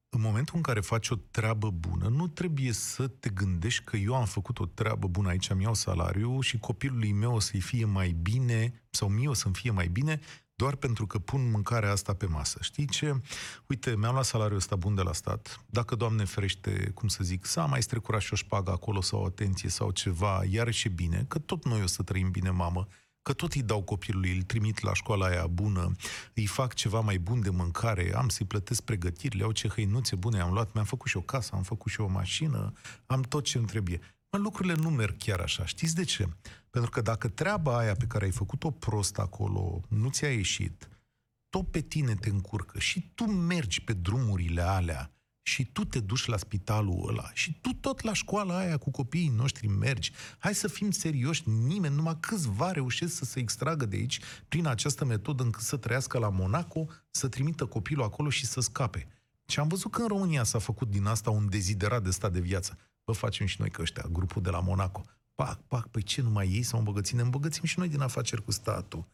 A: în momentul în care faci o treabă bună, nu trebuie să te gândești că eu am făcut o treabă bună, aici mi iau salariu și copilului meu o să-i fie mai bine sau mie o să-mi fie mai bine doar pentru că pun mâncarea asta pe masă. Știi ce? Uite, mi-am luat salariul ăsta bun de la stat. Dacă, Doamne ferește, cum să zic, s-a mai strecurat și o șpagă acolo sau o atenție sau ceva, iarăși e bine, că tot noi o să trăim bine, mamă, că tot îi dau copilului, îl trimit la școala aia bună, îi fac ceva mai bun de mâncare, am să-i plătesc pregătirile, au ce hăinuțe bune am luat, mi-am făcut și o casă, am făcut și o mașină, am tot ce îmi trebuie. Mă, lucrurile nu merg chiar așa. Știți de ce? Pentru că dacă treaba aia pe care ai făcut-o prost acolo nu ți-a ieșit, tot pe tine te încurcă și tu mergi pe drumurile alea și tu te duci la spitalul ăla și tu tot la școala aia cu copiii noștri mergi. Hai să fim serioși, nimeni, numai câțiva reușesc să se extragă de aici prin această metodă încât să trăiască la Monaco, să trimită copilul acolo și să scape. Și am văzut că în România s-a făcut din asta un deziderat de stat de viață. Vă facem și noi că ăștia, grupul de la Monaco. Pac, pac, păi ce numai ei s-au îmbogățit, ne îmbogățim și noi din afaceri cu statul.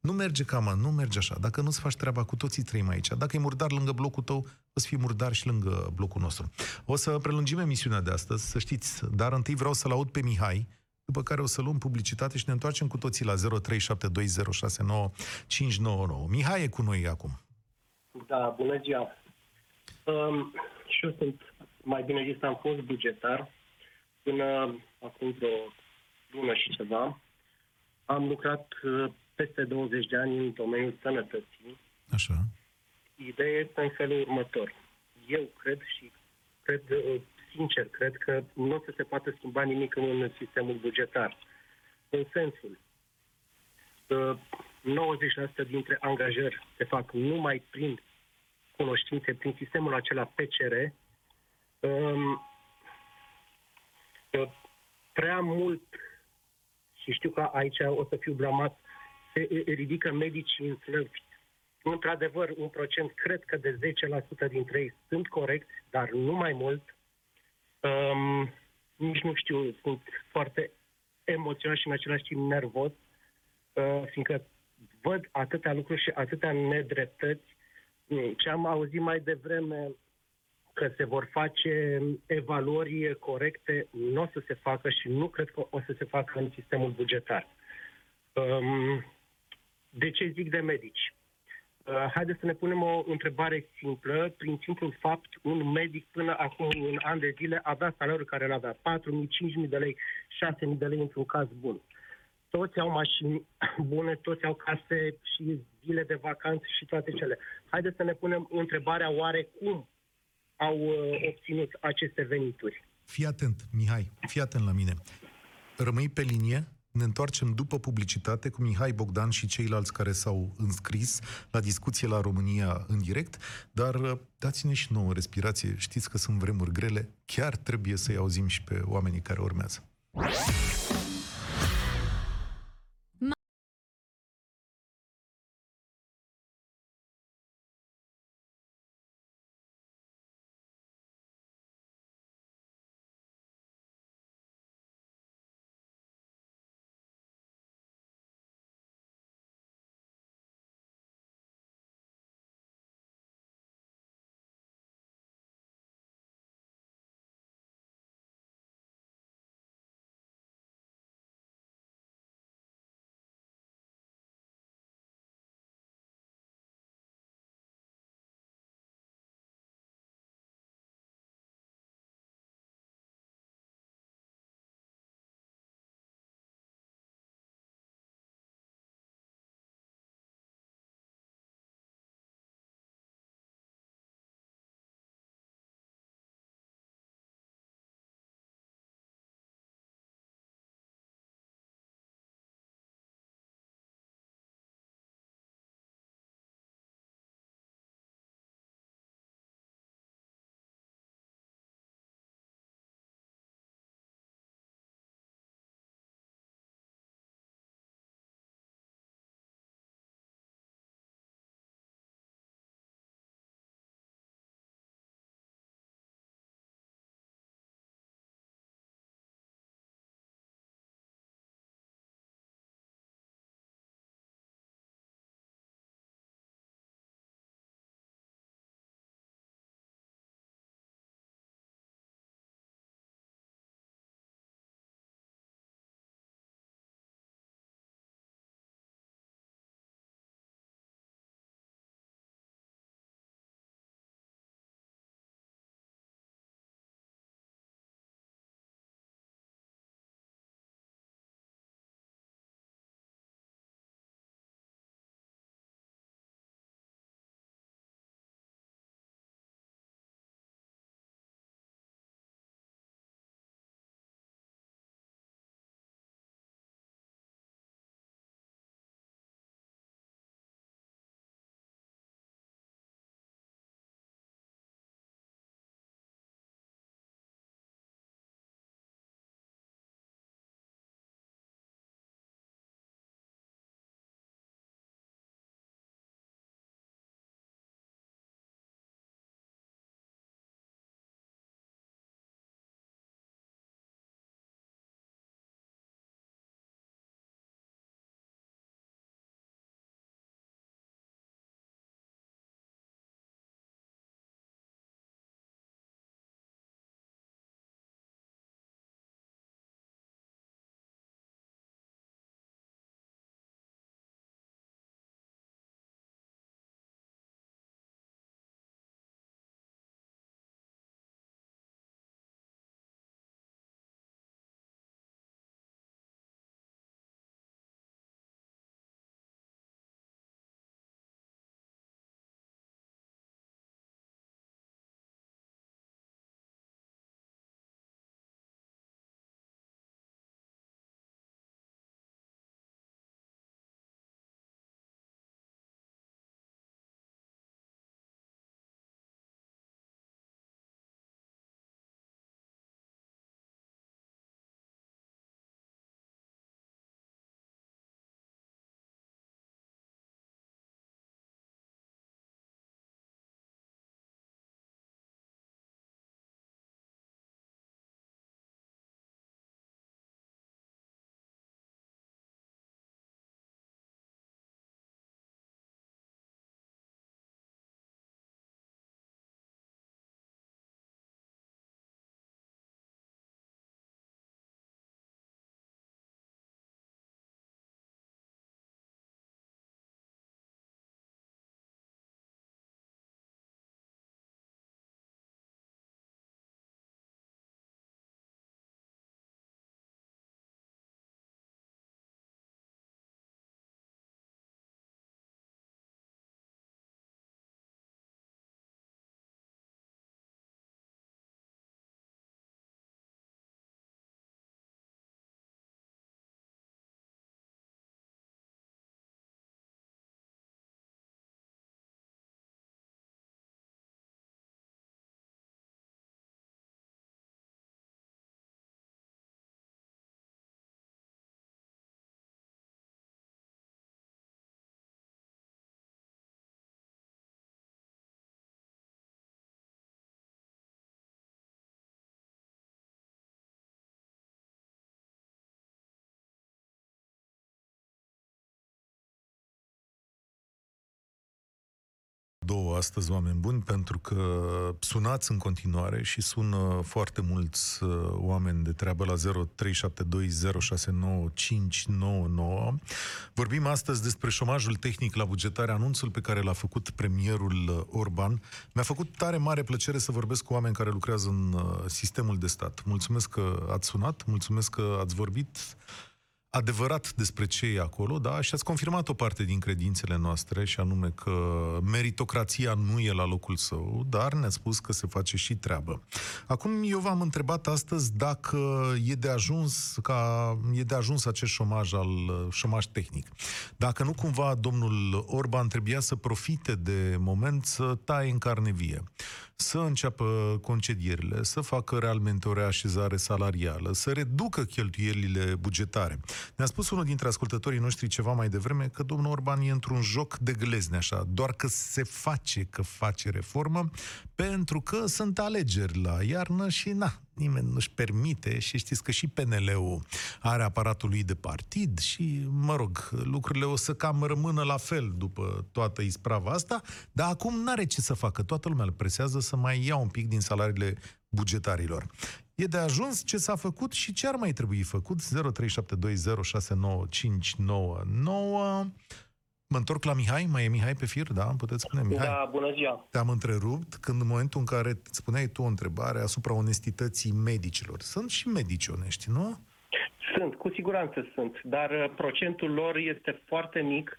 A: Nu merge cam, nu merge așa. Dacă nu-ți faci treaba, cu toții trăim aici. Dacă e murdar lângă blocul tău, o să fie murdar și lângă blocul nostru. O să prelungim emisiunea de astăzi, să știți, dar întâi vreau să-l aud pe Mihai, după care o să luăm publicitate și ne întoarcem cu toții la 0372069599. Mihai e cu noi acum.
H: Da, bună ziua. Um, și eu sunt, mai bine zis, am fost bugetar până acum vreo lună și ceva. Am lucrat uh, peste 20 de ani în domeniul sănătății.
A: Așa.
H: Ideea este în felul următor. Eu cred și cred, uh, sincer, cred că nu o să se poată schimba nimic în sistemul bugetar. În sensul, uh, 90% dintre angajări se fac numai prin cunoștințe, prin sistemul acela PCR. Um, uh, prea mult, și știu că aici o să fiu blamat, se ridică medicii în slăvi. Într-adevăr, un procent, cred că de 10% dintre ei sunt corect, dar nu mai mult. Um, nici nu știu, sunt foarte emoționat și în același timp nervos, uh, fiindcă văd atâtea lucruri și atâtea nedreptăți. Mm, Ce am auzit mai devreme, că se vor face evaluări corecte, nu o să se facă și nu cred că o să se facă în sistemul bugetar. Um, de ce zic de medici? Uh, haideți să ne punem o întrebare simplă. Prin simplul fapt, un medic până acum un an de zile avea salariul care îl avea 4.000, 5.000 de lei, 6.000 de lei într-un caz bun. Toți au mașini bune, toți au case și zile de vacanță și toate cele. Haideți să ne punem întrebarea oare cum au uh, obținut aceste venituri.
A: Fii atent, Mihai, fii atent la mine. Rămâi pe linie, ne întoarcem după publicitate cu Mihai Bogdan și ceilalți care s-au înscris la discuție la România în direct, dar uh, dați-ne și nouă respirație. Știți că sunt vremuri grele, chiar trebuie să-i auzim și pe oamenii care urmează. Două astăzi, oameni buni, pentru că sunați în continuare și sună foarte mulți uh, oameni de treabă la 0372069599. Vorbim astăzi despre șomajul tehnic la bugetare, anunțul pe care l-a făcut premierul uh, Orban. Mi-a făcut tare mare plăcere să vorbesc cu oameni care lucrează în uh, sistemul de stat. Mulțumesc că ați sunat, mulțumesc că ați vorbit adevărat despre ce e acolo, da, și ați confirmat o parte din credințele noastre, și anume că meritocrația nu e la locul său, dar ne-a spus că se face și treabă. Acum, eu v-am întrebat astăzi dacă e de ajuns ca e de ajuns acest șomaj al șomaj tehnic. Dacă nu cumva domnul Orban trebuia să profite de moment să taie în carne vie să înceapă concedierile, să facă realmente o reașezare salarială, să reducă cheltuielile bugetare. Ne-a spus unul dintre ascultătorii noștri ceva mai devreme că domnul Orban e într-un joc de glezne așa, doar că se face că face reformă, pentru că sunt alegeri la iarnă și na, nimeni nu-și permite și știți că și PNL-ul are aparatul lui de partid și, mă rog, lucrurile o să cam rămână la fel după toată isprava asta, dar acum n-are ce să facă. Toată lumea îl presează să mai ia un pic din salariile bugetarilor. E de ajuns ce s-a făcut și ce ar mai trebui făcut? 0372069599 Mă întorc la Mihai, mai e Mihai pe fir, da? Puteți spune, Mihai?
H: Da, bună ziua.
A: Te-am întrerupt când în momentul în care îți spuneai tu o întrebare asupra onestității medicilor. Sunt și medici onești, nu?
H: Sunt, cu siguranță sunt, dar uh, procentul lor este foarte mic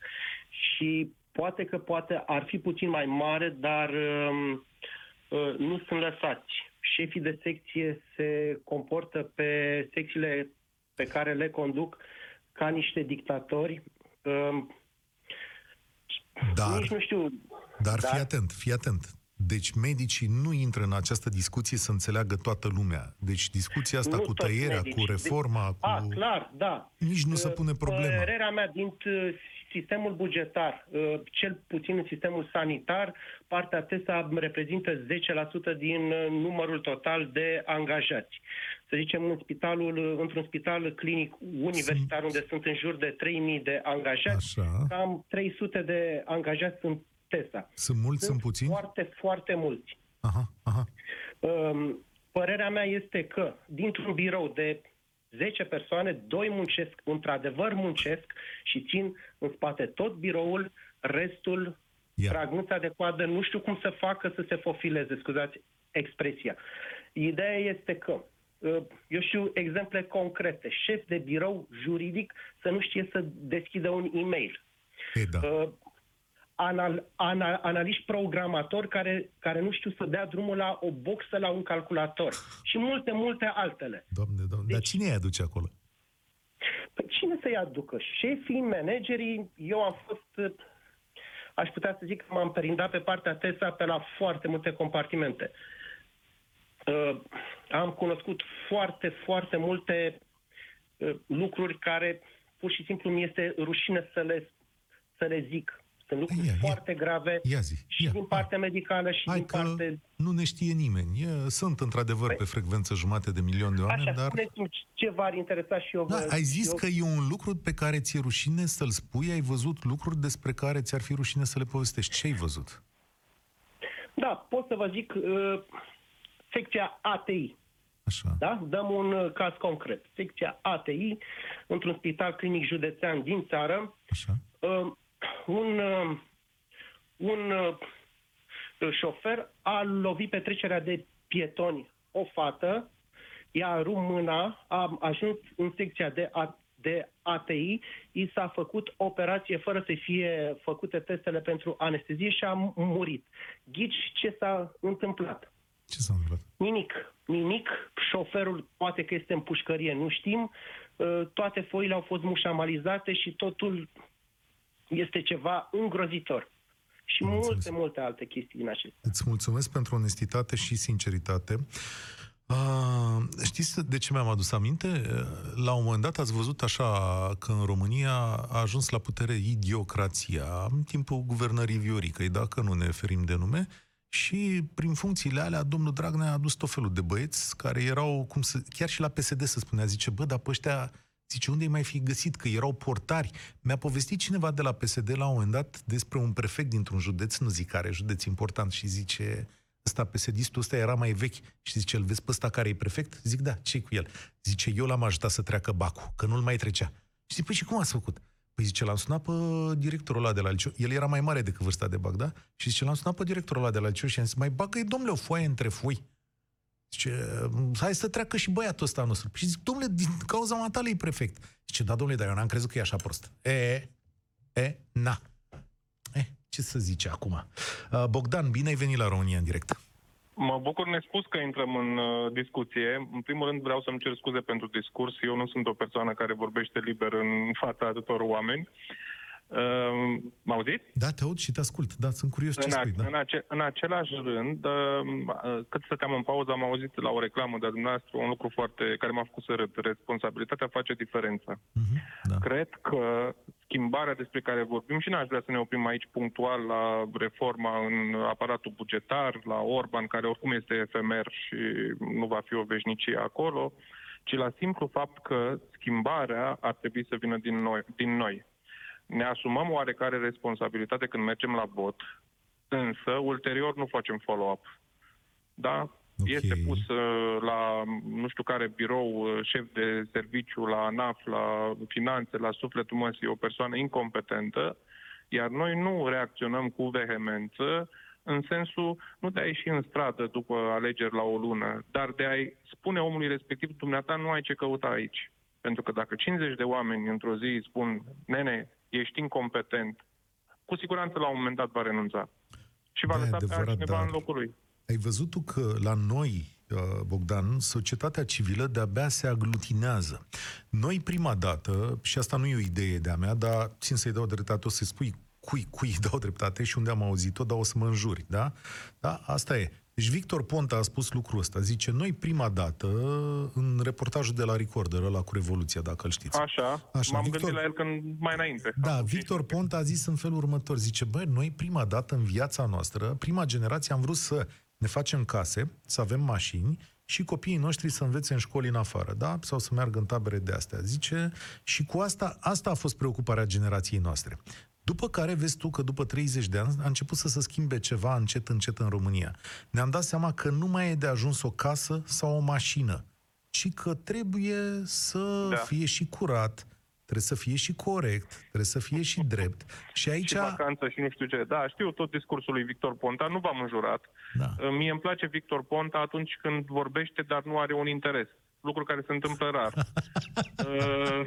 H: și poate că poate ar fi puțin mai mare, dar um, uh, nu sunt lăsați. Șefii de secție se comportă pe secțiile pe care le conduc ca niște dictatori. Uh,
A: Dar,
H: Nici nu știu.
A: dar
H: Da.
A: fii atent, fii atent. Deci medicii nu intră în această discuție să înțeleagă toată lumea. Deci discuția asta
H: Nu
A: cu
H: toți
A: tăierea,
H: medici.
A: cu reforma, cu...
H: A, clar, da.
A: Nici nu se
H: Uh,
A: pune problema.
H: Părerea mea, din uh, sistemul bugetar, uh, cel puțin în sistemul sanitar, partea TESA reprezintă 10% din uh, numărul total de angajați. Să zicem, în spitalul, uh, într-un spital clinic universitar, unde sunt în jur de 3.000 de angajați,
A: Așa.
H: cam 300 de angajați sunt TESA.
A: Sunt mulți, sunt puțini?
H: Foarte, foarte mulți.
A: Aha, aha.
H: Um, Părerea mea este că dintr-un birou de 10 persoane, doi muncesc, într-adevăr muncesc și țin în spate tot biroul, restul
A: Ia.
H: trag nuța de coadă, nu știu cum să facă să se fofileze, scuzați expresia. Ideea este că, uh, eu știu exemple concrete, șef de birou juridic să nu știe să deschidă un e-mail.
A: E, da.
H: Uh, anal, ana, analiști programatori care, care nu știu să dea drumul la o boxă, la un calculator și multe, multe altele.
A: Doamne, doamne. Dar
H: deci-
A: cine îi aduce acolo?
H: Păi cine să-i aducă? Șefii, managerii, eu am fost, uh, aș putea să zic că m-am perindat pe partea TESA pe la foarte multe compartimente. Uh, am cunoscut foarte, foarte multe uh, lucruri care pur și simplu mi este rușine să le, să le zic. Sunt lucruri
A: Ia, ia.
H: foarte grave
A: Ia zi,
H: și
A: ia,
H: din partea medicală și
A: Hai
H: din
A: că
H: partea...
A: nu ne știe nimeni. E, sunt într-adevăr
H: Păi-
A: pe frecvență jumate de milion de oameni,
H: Așa,
A: dar...
H: spuneți-mi ce v-ar interesa și eu.
A: Da,
H: vă-
A: ai zis
H: eu...
A: că e un lucru pe care ți-e rușine să-l spui, ai văzut lucruri despre care ți-ar fi rușine să le povestești. Ce ai văzut?
H: Da, pot să vă zic uh, secția ATI.
A: Așa.
H: Da? Dăm un uh, caz concret. Secția ATI, într-un spital clinic județean din țară,
A: Așa.
H: uh, un, uh, un uh, șofer a lovit pe trecerea de pietoni o fată, ea a rupt mâna, a ajuns în secția de, a, de ATI, i s-a făcut operație fără să fie făcute testele pentru anestezie și a murit. Ghici ce s-a întâmplat?
A: Ce s-a întâmplat?
H: Nimic, nimic. Șoferul poate că este în pușcărie, nu știm. Uh, Toate foile au fost mușamalizate și totul este ceva îngrozitor. Și
A: Am
H: multe,
A: înțeles.
H: multe alte chestii din acestea.
A: Îți mulțumesc pentru onestitate și sinceritate. Uh, știți de ce mi-am adus aminte? La un moment dat ați văzut așa că în România a ajuns la putere idiocrația în timpul guvernării Vioricăi, dacă nu ne ferim de nume, și prin funcțiile alea domnul Dragnea a adus tot felul de băieți care erau, cum să, chiar și la PSD să spunea, zice, bă, dar pe ăștia Zice, unde mai fi găsit? Că erau portari. Mi-a povestit cineva de la PSD la un moment dat despre un prefect dintr-un județ, nu zic care, județ important, și zice, ăsta PSD-istul ăsta era mai vechi și zice, îl vezi pe ăsta care e prefect? Zic, da, ce cu el? Zice, eu l-am ajutat să treacă bacul, că nu-l mai trecea. Și zic, păi și cum ați făcut? Păi zice, l-am sunat pe directorul ăla de la liceu. El era mai mare decât vârsta de bac, da? Și zice, l-am sunat pe directorul ăla de la liceu și am zis, mai bagă-i, domnule, o foaie între foi. Zice, hai să treacă și băiatul ăsta nostru. Și zic, domnule, din cauza matale e prefect. Zice, da, domnule, dar eu n-am crezut că e așa prost. E, e, na. E, ce să zice acum? Uh, Bogdan, bine ai venit la România în direct.
I: Mă bucur nespus că intrăm în uh, discuție. În primul rând vreau să-mi cer scuze pentru discurs. Eu nu sunt o persoană care vorbește liber în fața atâtor oameni. Uh, mă auziți?
A: Da, te aud și te ascult. Da, sunt curios ce
I: în,
A: spui. Da.
I: în, ace- în același rând, uh, uh, cât stăteam în pauză, am auzit la o reclamă de-a dumneavoastră un lucru foarte care m-a făcut să râd. Responsabilitatea face diferența.
A: Mhm, da.
I: Cred că schimbarea despre care vorbim și n-aș vrea să ne oprim aici punctual la reforma în aparatul bugetar, la Orban, care oricum este efemer și nu va fi o veșnicie acolo, ci la simplu fapt că schimbarea ar trebui să vină din noi. Din noi. Ne asumăm oarecare responsabilitate când mergem la vot, însă ulterior nu facem follow-up. Da?
A: Ok.
I: Este pus uh, la nu știu care birou, uh, șef de serviciu, la ANAF, la finanțe, la sufletul măsii, o persoană incompetentă, iar noi nu reacționăm cu vehemență în sensul nu de a ieși în stradă după alegeri la o lună, dar de a-i spune omului respectiv, dumneata nu ai ce căuta aici. Pentru că dacă 50 de oameni într-o zi îi spun, nene, ești incompetent, cu siguranță la un moment dat va renunța. Și va
A: Da, e
I: lăsa pe
A: adevărat,
I: altcineva
A: dar-
I: în locul lui.
A: Ai văzut tu că la noi, uh, Bogdan, societatea civilă de-abia se aglutinează. Noi prima dată, și asta nu e o idee de-a mea, dar țin să-i dau dreptate, o să spui cui, cui îi dau [laughs] dreptate și unde am auzit-o, dar o să mă înjuri, da? Da, asta e. Deci Victor Ponta a spus lucrul ăsta. Zice, noi prima dată, în reportajul de la Recorder, ăla cu Revoluția, dacă îl știți.
I: Așa,
A: Așa,
I: m-am
A: Victor-
I: gândit la el când mai înainte.
A: Da,
I: Acum
A: Victor Ponta a zis în felul următor. Zice, băi, noi prima dată în viața noastră, prima generație am vrut să ne facem case, să avem mașini și copiii noștri să învețe în școli în afară, da? Sau să meargă în tabere de astea. Zice, și cu asta, asta a fost preocuparea generației noastre. După care vezi tu că după 30 de ani a început să se schimbe ceva încet, încet în România. Ne-am dat seama că nu mai e de ajuns o casă sau o mașină, ci că trebuie să
I: Da.
A: fie și curat, trebuie să fie și corect, trebuie să fie și drept. [laughs] Și aici...
I: și vacanță și nu știu ce. Da, știu tot discursul lui Victor Ponta, nu v-am înjurat.
A: Da.
I: Mie îmi place Victor Ponta atunci când vorbește, dar nu are un interes. Lucru care se întâmplă rar. Uh,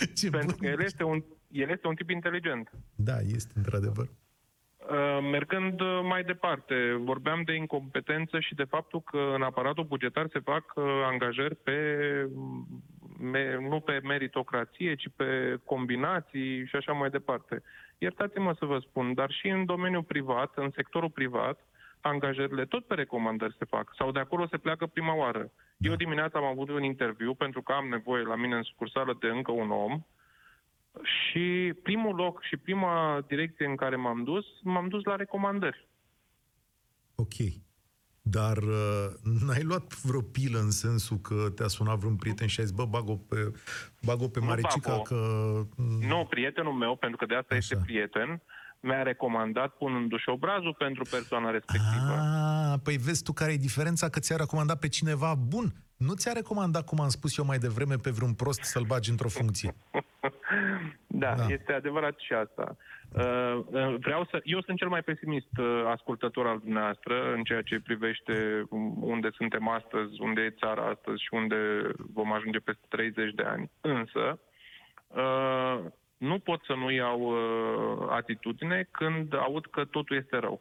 I: [laughs]
A: Ce
I: pentru
A: bun
I: că el este, un, el este un tip inteligent.
A: Da, este într-adevăr.
I: Uh, Mergând uh, mai departe, vorbeam de incompetență și de faptul că în aparatul bugetar se fac uh, angajări pe, me, nu pe meritocrație, ci pe combinații și așa mai departe. Iertați-mă să vă spun, dar și în domeniul privat, în sectorul privat, angajările tot pe recomandări se fac sau de acolo se pleacă prima oară.
A: Da.
I: Eu dimineața am avut un interviu pentru că am nevoie la mine în sucursală de încă un om și primul loc și prima direcție în care m-am dus, m-am dus la recomandări.
A: Ok. Dar uh, n-ai luat vreo pilă în sensul că te-a sunat vreun prieten și ai zis, bă, bag-o pe, bag-o pe
I: Nu
A: Maricica
I: bag-o.
A: că...
I: Nu, prietenul meu, pentru că de asta
A: Așa.
I: este prieten, mi-a recomandat punându-și obrazul pentru persoana respectivă.
A: Ah, păi vezi tu care e diferența că ți-a recomandat pe cineva bun. Nu ți-a recomandat, cum am spus eu mai devreme, pe vreun prost să-l bagi într-o funcție. [laughs]
I: Da,
A: Da.
I: da, este adevărat și asta. Uh, uh, vreau să. Eu sunt cel mai pesimist uh, ascultător al dumneavoastră în ceea ce privește unde suntem astăzi, unde e țara astăzi și unde vom ajunge peste 30 de ani. Însă, uh, nu pot să nu iau uh, atitudine când aud că totul este rău.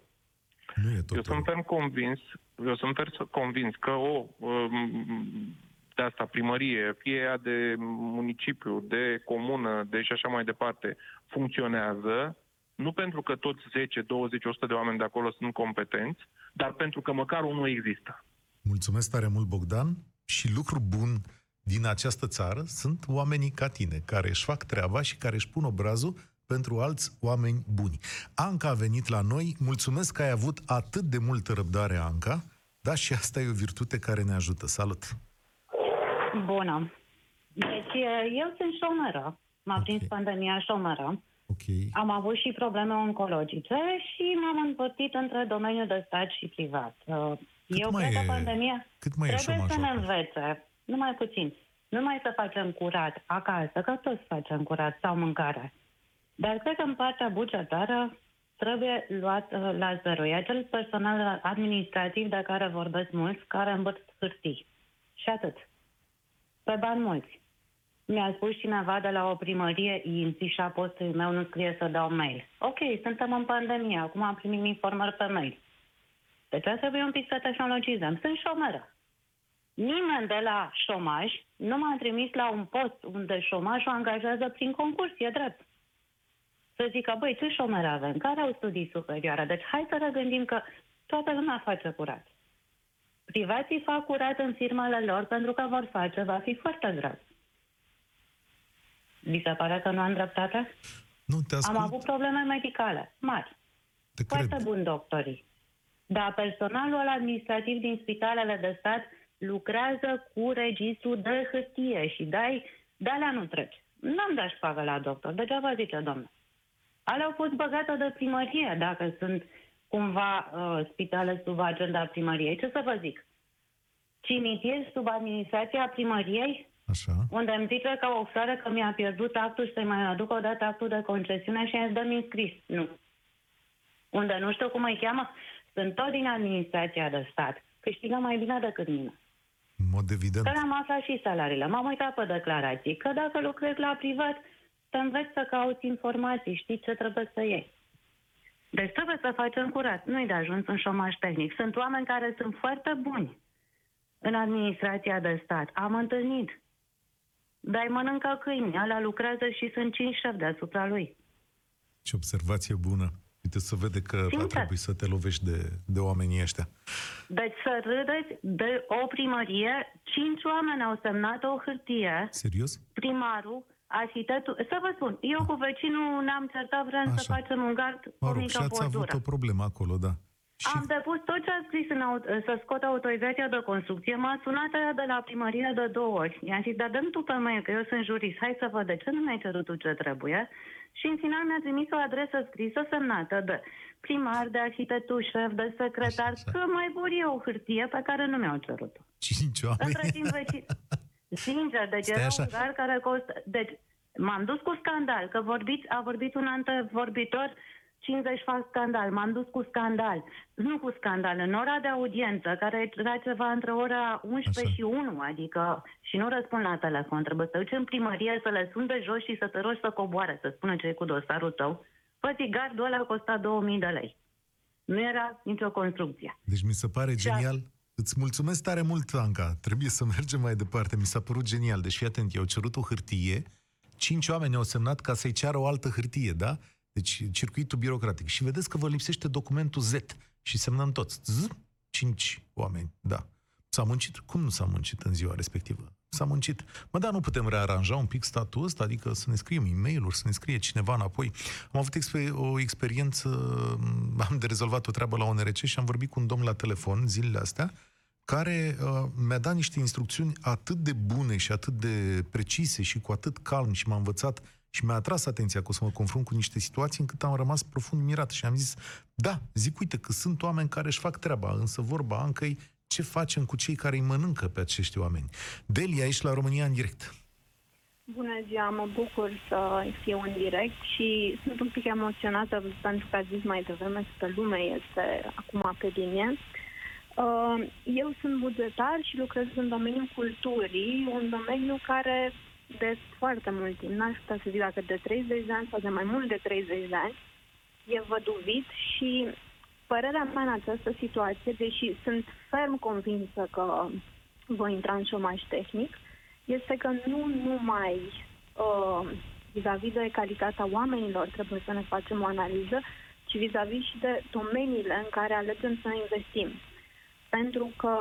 A: Nu e
I: Eu
A: tot
I: sunt ferm convins, eu sunt ferm convins că o um, de asta primărie, fie ea de municipiu, de comună, de și așa mai departe, funcționează, nu pentru că toți 10, 20, 100 de oameni de acolo sunt competenți, dar pentru că măcar unul există.
A: Mulțumesc tare mult, Bogdan, și lucru bun din această țară sunt oamenii ca tine, care își fac treaba și care își pun obrazul pentru alți oameni buni. Anca a venit la noi, mulțumesc că ai avut atât de multă răbdare, Anca, da, și asta e o virtute care ne ajută. Salut!
J: Bună. Deci, eu sunt șomeră. M-a
A: Ok.
J: prins pandemia șomeră.
A: Ok.
J: Am avut și probleme oncologice și m-am împărțit între domeniul de stat și privat. Uh, Eu
A: mai
J: cred că
A: e-
J: pandemia
A: Cât mai e
J: trebuie să
A: șomajul
J: ne
A: acum?
J: învețe, numai puțin, numai să facem curat acasă, că toți facem curat sau mâncare. Dar cred că în partea bugetară trebuie luat uh, la zero. E acel personal administrativ de care vorbesc mulți, care îmbăt hârtii. Și atât. Pe bani mulți. Mi-a spus cineva de la o primărie, INSI și apostolul meu nu scrie să dau mail. Ok, suntem în pandemie, acum am primit informări pe mail. Deci ar trebui un pic să tehnologizăm. Sunt șomeră. Nimeni de la șomaj nu m-a trimis la un post unde șomajul angajează prin concurs, e drept. Să zică, băi, ce șomeri avem? Care au studii superioare? Deci hai să regândim că toată lumea face curat. Privații fac curat în firmele lor pentru că vor face, va fi foarte greu. Vi se pare că nu am dreptate?
A: Nu, te ascult,
J: Am avut probleme medicale mari.
A: te
J: Foarte
A: cred.
J: buni doctorii. Dar personalul administrativ din spitalele de stat lucrează cu registru de hârtie și dai, de alea nu treci. N-am dat șpagă la doctor, degeaba zice domnul. Alea au fost băgate de primărie, dacă sunt cumva uh, spitale sub agenda primăriei. Ce să vă zic? Cimitir sub administrația primăriei,
A: Așa.
J: unde îmi zice ca o floare că mi-a pierdut actul și să-i mai aduc o dată actul de concesiune și îți dăm inscris. Nu. Unde nu știu cum îi cheamă, sunt tot din administrația de stat. Câștigă mai bine decât mine.
A: În mod evident.
J: Că le-am aflat și salariile. M-am uitat pe declarații. Că dacă lucrezi la privat, te înveți să cauți informații, știi ce trebuie să iei. Deci trebuie să facem curat. Nu-i de ajuns în șomaj tehnic. Sunt oameni care sunt foarte buni în administrația de stat. Am întâlnit. Dar îi mănâncă câini. Alea lucrează și sunt cinci șefi deasupra lui.
A: Ce observație bună. Uite, să vede că va
J: Sincer.
A: trebui să te lovești de, de oamenii ăștia.
J: Deci să râdeți de o primărie, cinci oameni au semnat o hârtie,
A: Serios?
J: primarul, arhitectul... Să vă spun, eu cu vecinul ne-am certat, vrem să
A: Așa.
J: facem un gard,
A: Mă
J: o
A: rog, și
J: mică
A: ați avut
J: bordură.
A: o problemă acolo, da. Și
J: Am depus tot ce a scris în aut- să scot autorizația de construcție. M-a sunat aia de la primărie de două ori. I-am zis, dar dăm tu pe mail, că eu sunt jurist. Hai să văd de ce nu mi-ai cerut tu ce trebuie. Și în final mi-a trimis o adresă scrisă semnată de primar, de arhitectul șef, de secretar,
A: Așa.
J: că mai vor eu o hârtie pe care nu mi-au cerut-o.
A: cinci oameni.
J: Între timp, vecin... [laughs] Sincer, deci
A: Stai
J: era
A: așa.
J: un gar care costă... Deci, m-am dus cu scandal, că vorbiți, a vorbit un antevorbitor, 50 fac scandal, m-am dus cu scandal. Nu cu scandal, în ora de audiență, care era ceva între ora 11
A: Așa.
J: și 1, adică, și nu răspund la telefon, trebuie să duci în primărie, să le sun de jos și să te rogi să coboare, să spună ce e cu dosarul tău. Păi, gardul ăla costa 2000 de lei. Nu era nicio construcție.
A: Deci mi se pare genial. Îți mulțumesc tare mult, Anca. Trebuie să mergem mai departe. Mi s-a părut genial. Deci, fii atent, i-au cerut o hârtie, cinci oameni au semnat ca să-i ceară o altă hârtie, da? Deci, circuitul birocratic. Și vedeți că vă lipsește documentul Z. Și semnăm toți. Z, cinci oameni, da. S-a muncit? Cum nu s-a muncit în ziua respectivă? S-a muncit. Mă, da, nu putem rearanja un pic statul ăsta, adică să ne scriem e mail să ne scrie cineva înapoi. Am avut exper- o experiență, am de rezolvat o treabă la ONRC și am vorbit cu un domn la telefon zilele astea, care uh, mi-a dat niște instrucțiuni atât de bune și atât de precise și cu atât calm și m-a învățat și mi-a atras atenția că o să mă confrunt cu niște situații încât am rămas profund mirat și am zis, da, zic, uite că sunt oameni care își fac treaba, însă vorba Ancăi, ce facem cu cei care îi mănâncă pe acești oameni? Delia, ești la România în direct.
K: Bună ziua, mă bucur să fiu în direct și sunt un pic emoționată pentru că ați zis mai devreme că lumea este acum pe linie. Uh, Eu sunt bugetar și lucrez în domeniul culturii, un domeniu care de foarte mult timp, n-aș putea să zic dacă de 30 de ani sau de mai mult de 30 de ani, e văduvit și părerea mea în această situație, deși sunt ferm convinsă că voi intra în șomaj tehnic, este că nu numai uh, vis-a-vis de calitatea oamenilor trebuie să ne facem o analiză, ci vis-a-vis și de domeniile în care alegem să investim. Pentru că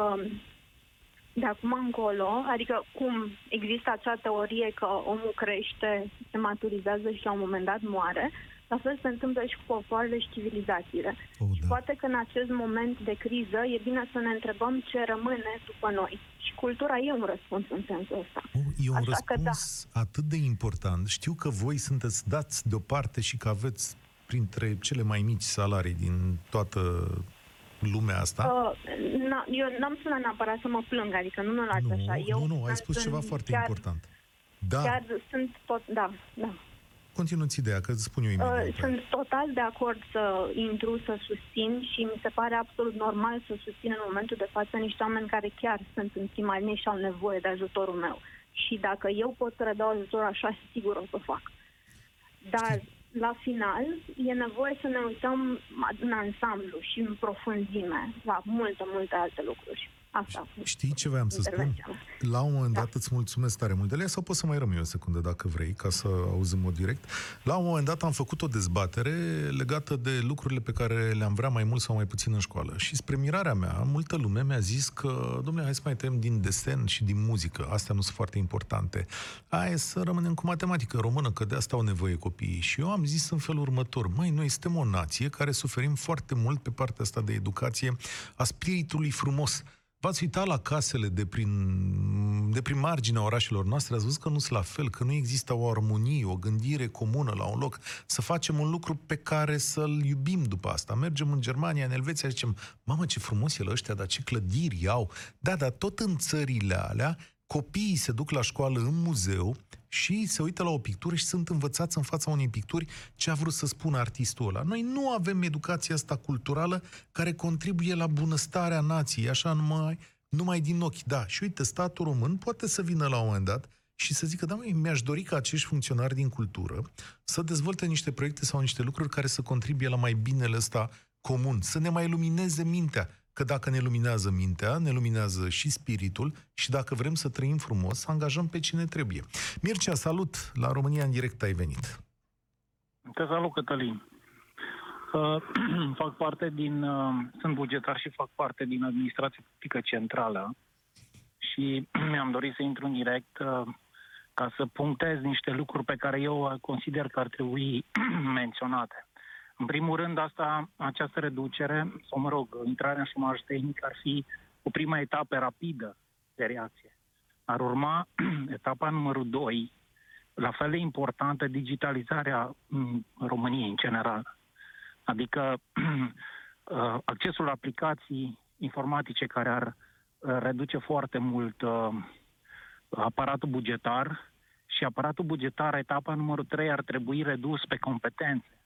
K: de acum încolo, adică cum există acea teorie că omul crește, se maturizează și la un moment dat moare, La fel se întâmplă și cu popoarele și civilizațiile.
A: Oh,
K: și poate că în acest moment de criză e bine să ne întrebăm ce rămâne după noi. Și cultura e un răspuns în sensul ăsta.
A: Oh, e un
K: Așa că
A: răspuns atât de important. Știu că voi sunteți dați deoparte și că aveți printre cele mai mici salarii din toată lumea asta.
K: Uh, na, eu n-am sunat neapărat să mă plâng, adică nu mă las
A: nu,
K: așa. Eu
A: nu, nu, ai spus
K: sunt
A: ceva foarte
K: chiar,
A: important. Da,
K: Chiar sunt tot, da, da.
A: continuați ideea, că îți spun eu imediat.
K: Uh, sunt total de acord să intru, să susțin și mi se pare absolut normal să susțin în momentul de față niște oameni care chiar sunt în prima linie și au nevoie de ajutorul meu. Și dacă eu pot să le dau ajutor așa, sigur o să fac. Dar la final e nevoie să ne uităm în ansamblu și în profunzime la multe, multe alte lucruri. Asta.
A: Știi ce voiam să spun?
K: intervenția mea.
A: La un moment dat îți mulțumesc tare mult de ele, sau pot să mai rămâi o secundă dacă vrei, ca să auzi în mod direct. La un moment dat am făcut o dezbatere legată de lucrurile pe care le-am vrea mai mult sau mai puțin în școală. Și spre mirarea mea, multă lume mi-a zis că, domnule, hai să mai tăiem din desen și din muzică. Astea nu sunt foarte importante. Hai să rămânem cu matematică română, că de asta au nevoie copiii. Și eu am zis în felul următor, măi, noi suntem o nație care suferim foarte mult pe partea asta de educație a spiritului frumos. V-ați uitat la casele de prin, de prin marginea orașelor noastre, ați văzut că nu sunt la fel, că nu există o armonie, o gândire comună la un loc, să facem un lucru pe care să-l iubim după asta. Mergem în Germania, în Elveția, zicem, mamă, ce frumos e la ăștia, dar ce clădiri au. Da, dar tot în țările alea, copiii se duc la școală în muzeu și se uită la o pictură și sunt învățați în fața unei picturi ce a vrut să spună artistul ăla. Noi nu avem educația asta culturală care contribuie la bunăstarea nației, așa numai, numai din ochi. Da, și uite, statul român poate să vină la un moment dat și să zică, da, măi, mi-aș dori ca acești funcționari din cultură să dezvolte niște proiecte sau niște lucruri care să contribuie la mai binele ăsta comun, să ne mai lumineze mintea. Că dacă ne luminează mintea, ne luminează și spiritul și dacă vrem să trăim frumos, angajăm pe cine trebuie. Mircea, salut! La România în direct ai venit.
L: Te salut, Cătălin. Uh, [clears throat] fac parte din, uh, sunt bugetar și fac parte din administrația publică centrală și [clears throat] mi-am dorit să intru în direct uh, ca să punctez niște lucruri pe care eu consider că ar trebui [clears throat] menționate. În primul rând, asta, această reducere, sau mă rog, intrarea în șomaj tehnic ar fi o prima etapă rapidă de reacție. Ar urma [clears throat] etapa numărul 2, la fel de importantă, digitalizarea mm, României în general. Adică [clears throat] uh, accesul la aplicații informatice care ar uh, reduce foarte mult uh, aparatul bugetar și aparatul bugetar, etapa numărul 3, ar trebui redus pe competențe.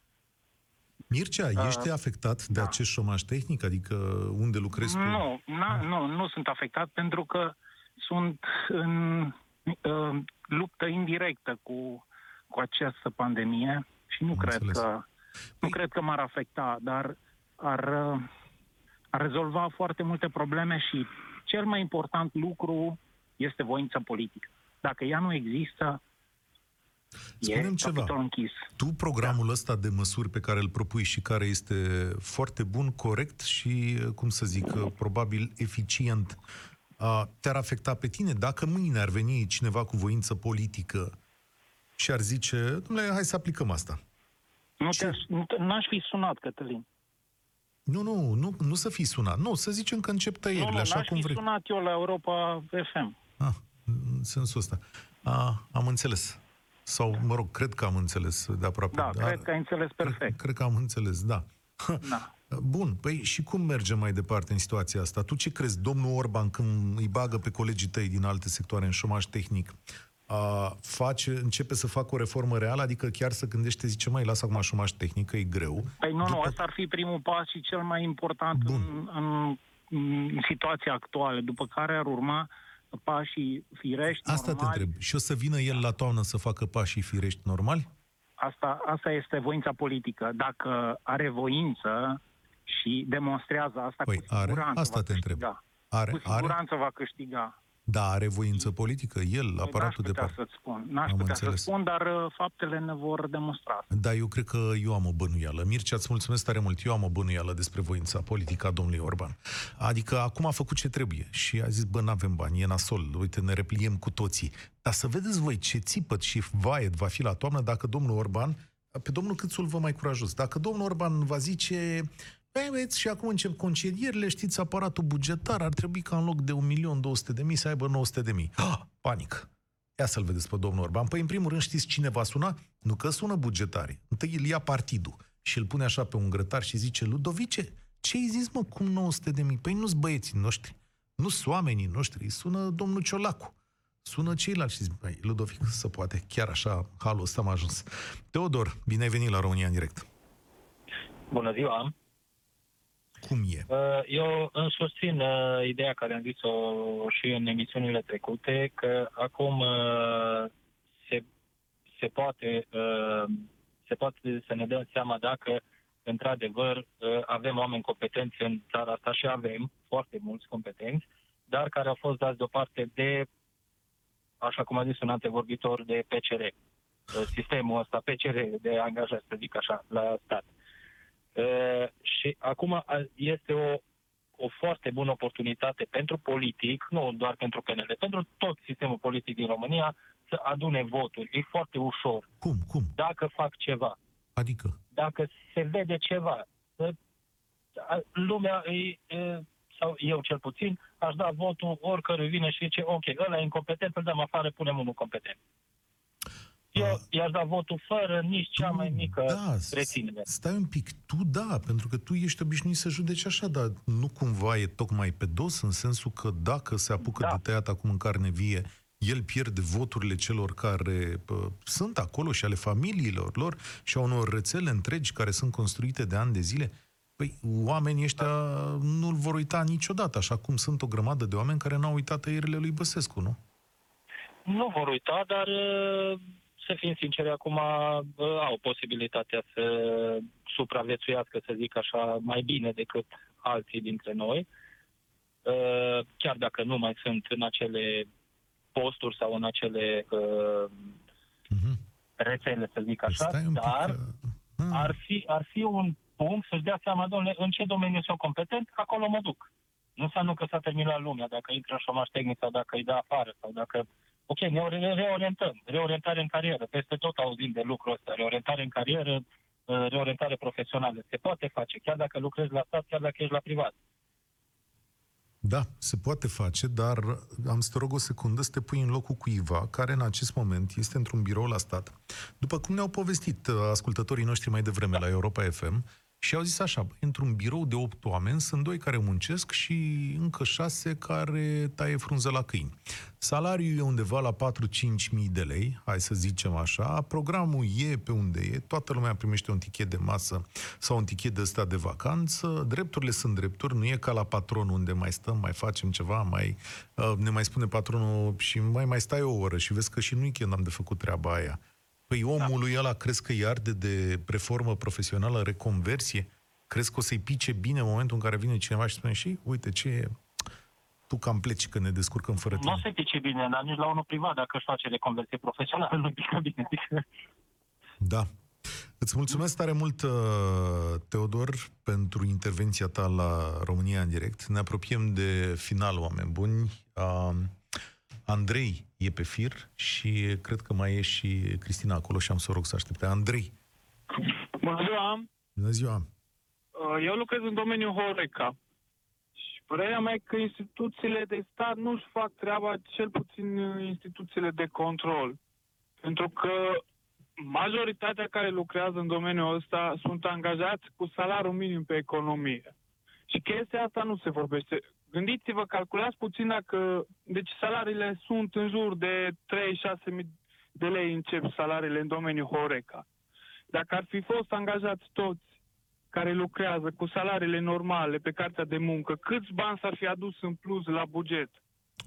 A: Mircea, ești afectat de acest șomaj tehnic? Adică unde lucrezi tu?
L: Nu, na, nu, nu sunt afectat pentru că sunt în uh, luptă indirectă cu, cu această pandemie și nu
A: Am
L: cred
A: înțeles.
L: că nu cred că m-ar afecta, dar ar, uh, ar rezolva foarte multe probleme și cel mai important lucru este voința politică. Dacă ea nu există,
A: Spune-mi
L: e
A: ceva.
L: capitol închis.
A: Tu programul ăsta de măsuri pe care îl propui și care este foarte bun, corect și, cum să zic, probabil eficient, a, te-ar afecta pe tine? Dacă mâine ar veni cineva cu voință politică și ar zice, domnule, hai să aplicăm asta.
L: Nu te nu te- n-aș fi sunat, Cătălin.
A: Nu, nu, nu, nu să fii sunat. Nu, să zicem că încep
L: Nu,
A: tăierile,
L: nu,
A: așa
L: n-aș
A: cum
L: fi
A: vrei.
L: sunat eu la Europa FM.
A: Ah, în sensul ăsta. A, am înțeles. Sau, mă rog, cred că am înțeles de aproape.
L: Da, cred că ai înțeles perfect.
A: Cred că am înțeles, da. [laughs]
L: Da.
A: Bun, păi și cum mergem mai departe în situația asta? Tu ce crezi, domnul Orban, când îi bagă pe colegii tăi din alte sectoare în șomaj tehnic, a, face, începe să facă o reformă reală? Adică chiar să gândește, zice, mai lasă acum șomaj tehnic, că e greu.
L: Păi nu, nu, asta ar fi primul pas și cel mai important în, în, în situația actuală, după care ar urma pașii firești,
A: Asta te
L: normali.
A: întreb. Și o să vină el la toamnă să facă pașii firești normali?
L: Asta, asta este voința politică. Dacă are voință și demonstrează asta,
A: Păi,
L: cu
A: are?
L: siguranță
A: Asta
L: va
A: te întreb.
L: câștiga.
A: Are?
L: Cu
A: Are?
L: siguranță va câștiga.
A: Da, are voință politică, el,
L: Păi
A: aparatul de
L: n-aș putea
A: part.
L: să-ți spun. N-aș
A: Am
L: putea
A: înțeles.
L: să spun, dar uh, faptele ne vor demonstra.
A: Da, eu cred că eu am o bănuială. Mircea, îți mulțumesc tare mult. Eu am o bănuială despre voința politică a domnului Orban. Adică acum a făcut ce trebuie și a zis, bă, n-avem bani, e nasol, uite, ne repliem cu toții. Dar să vedeți voi ce țipăt și vaet va fi la toamnă dacă domnul Orban pe domnul Câțu îl vă mai curajos. Dacă domnul Orban va zice, "Băi, băieți, și acum încep concedierile, știți, aparatul bugetar ar trebui ca în loc de 1.200.000 să aibă 900.000. Ah, panic. Ia să-l vedeți pe domnul Orban. Păi, în primul rând, știți cine va suna? Nu că sună bugetarii. Întâi îl ia partidul și îl pune așa pe un grătar și zice, Ludovice, ce-ai zis, mă, cum 900 de mii? Păi nu-s băieții noștri, nu s oamenii noștri, sună domnul Ciolacu, sună ceilalți și zic, băi, Ludovic, să poate, chiar așa, halul ăsta am ajuns. Teodor, bine ai venit la România în direct.
M: Bună ziua!
A: Cum e?
M: Uh, Eu îmi susțin uh, ideea care am zis-o și în emisiunile trecute, că acum uh, se, se poate uh, se poate să ne dăm seama dacă într-adevăr uh, avem oameni competenți în țara asta și avem foarte mulți competenți, dar care au fost dați deoparte de, așa cum a zis un antevorbitor, de PCR. Uh, Sistemul ăsta PCR de angajați, să zic așa, la stat. Uh, și acum a- este o, o foarte bună oportunitate pentru politic, nu doar pentru PNL, pentru tot sistemul politic din România, să adune voturi. E foarte ușor.
A: Cum? Cum?
M: Dacă fac ceva.
A: Adică?
M: Dacă se vede ceva. Să- a- Lumea, e, e, sau eu cel puțin, aș da votul oricărui vine și zice, ok, ăla e incompetent, îl dăm afară, punem unul competent. Eu i-aș da votul fără nici cea mai mică
A: da,
M: reținere.
A: Stai un pic, tu da, pentru că tu ești obișnuit să judeci așa, dar nu cumva e tocmai pe dos, în sensul că dacă se apucă da. de tăiat acum în carne vie, el pierde voturile celor care pă, sunt acolo și ale familiilor lor și a unor rețele întregi care sunt construite de ani de zile. Păi, oamenii ăștia nu-l vor uita niciodată, așa cum sunt o grămadă de oameni care n-au uitat tăierile lui Băsescu, nu?
M: Nu vor uita, dar uh, să fim sinceri, acum uh, au posibilitatea să supraviețuiască, să zic așa, mai bine decât alții dintre noi. Uh, Chiar dacă nu mai sunt în acele posturi sau în acele uh, rețele, să zic așa, dar ar fi, ar fi un punct să-și dea seama, domnule, în ce domeniu sunt competent, acolo mă duc. Nu înseamnă că s-a terminat lumea, dacă intră în șomaș tehnic sau dacă îi dă afară sau dacă... Ok, ne re- reorientăm. Reorientare în carieră. Peste tot auzim de lucrul ăsta. Reorientare în carieră, uh, reorientare profesională. Se poate face, chiar dacă lucrezi la stat, chiar dacă ești la privat.
A: Da, se poate face, dar am să te rog o secundă să te pui în locul cuiva care în acest moment este într-un birou la stat. După cum ne-au povestit uh, ascultătorii noștri mai devreme la Europa FM, și au zis așa, bă, într-un birou de 8 oameni sunt doi care muncesc și încă șase care taie frunză la câini. Salariul e undeva la 4-5 mii de lei, hai să zicem așa, programul e pe unde e, toată lumea primește un tichet de masă sau un tichet de ăsta de vacanță, drepturile sunt drepturi, nu e ca la patron unde mai stăm, mai facem ceva, mai uh, ne mai spune patronul și mai mai stai o oră și vezi că și nu weekend am de făcut treaba aia. Păi omului ăla crezi că îi arde de reformă profesională, reconversie? Crezi că o să-i pice bine în momentul în care vine cineva și spune și, uite, ce e, tu cam pleci că ne descurcăm fără
M: Nu
A: tine.
M: o să pice bine, dar nici la unul privat, dacă își face reconversie profesională, nu pică bine. Adică,
A: Da. Îți mulțumesc tare mult, uh, Teodor, pentru intervenția ta la România în direct. Ne apropiem de final, oameni buni. Uh, Andrei e pe fir și cred că mai e și Cristina acolo și am să o rog să aștepte. Andrei,
N: Bună ziua!
A: bună ziua!
N: Uh, Eu lucrez în domeniul Horeca. Și părerea mea e că instituțiile de stat nu-și fac treaba, cel puțin uh, instituțiile de control. Pentru că majoritatea care lucrează în domeniul ăsta sunt angajați cu salariul minim pe economie. Și chestia asta nu se vorbește. Gândiți-vă, calculați puțin dacă... Deci salariile sunt în jur de 3-6 mii de lei încep salariile în domeniul Horeca. Dacă ar fi fost angajați toți care lucrează cu salariile normale pe cartea de muncă, câți bani s-ar fi adus în plus la buget?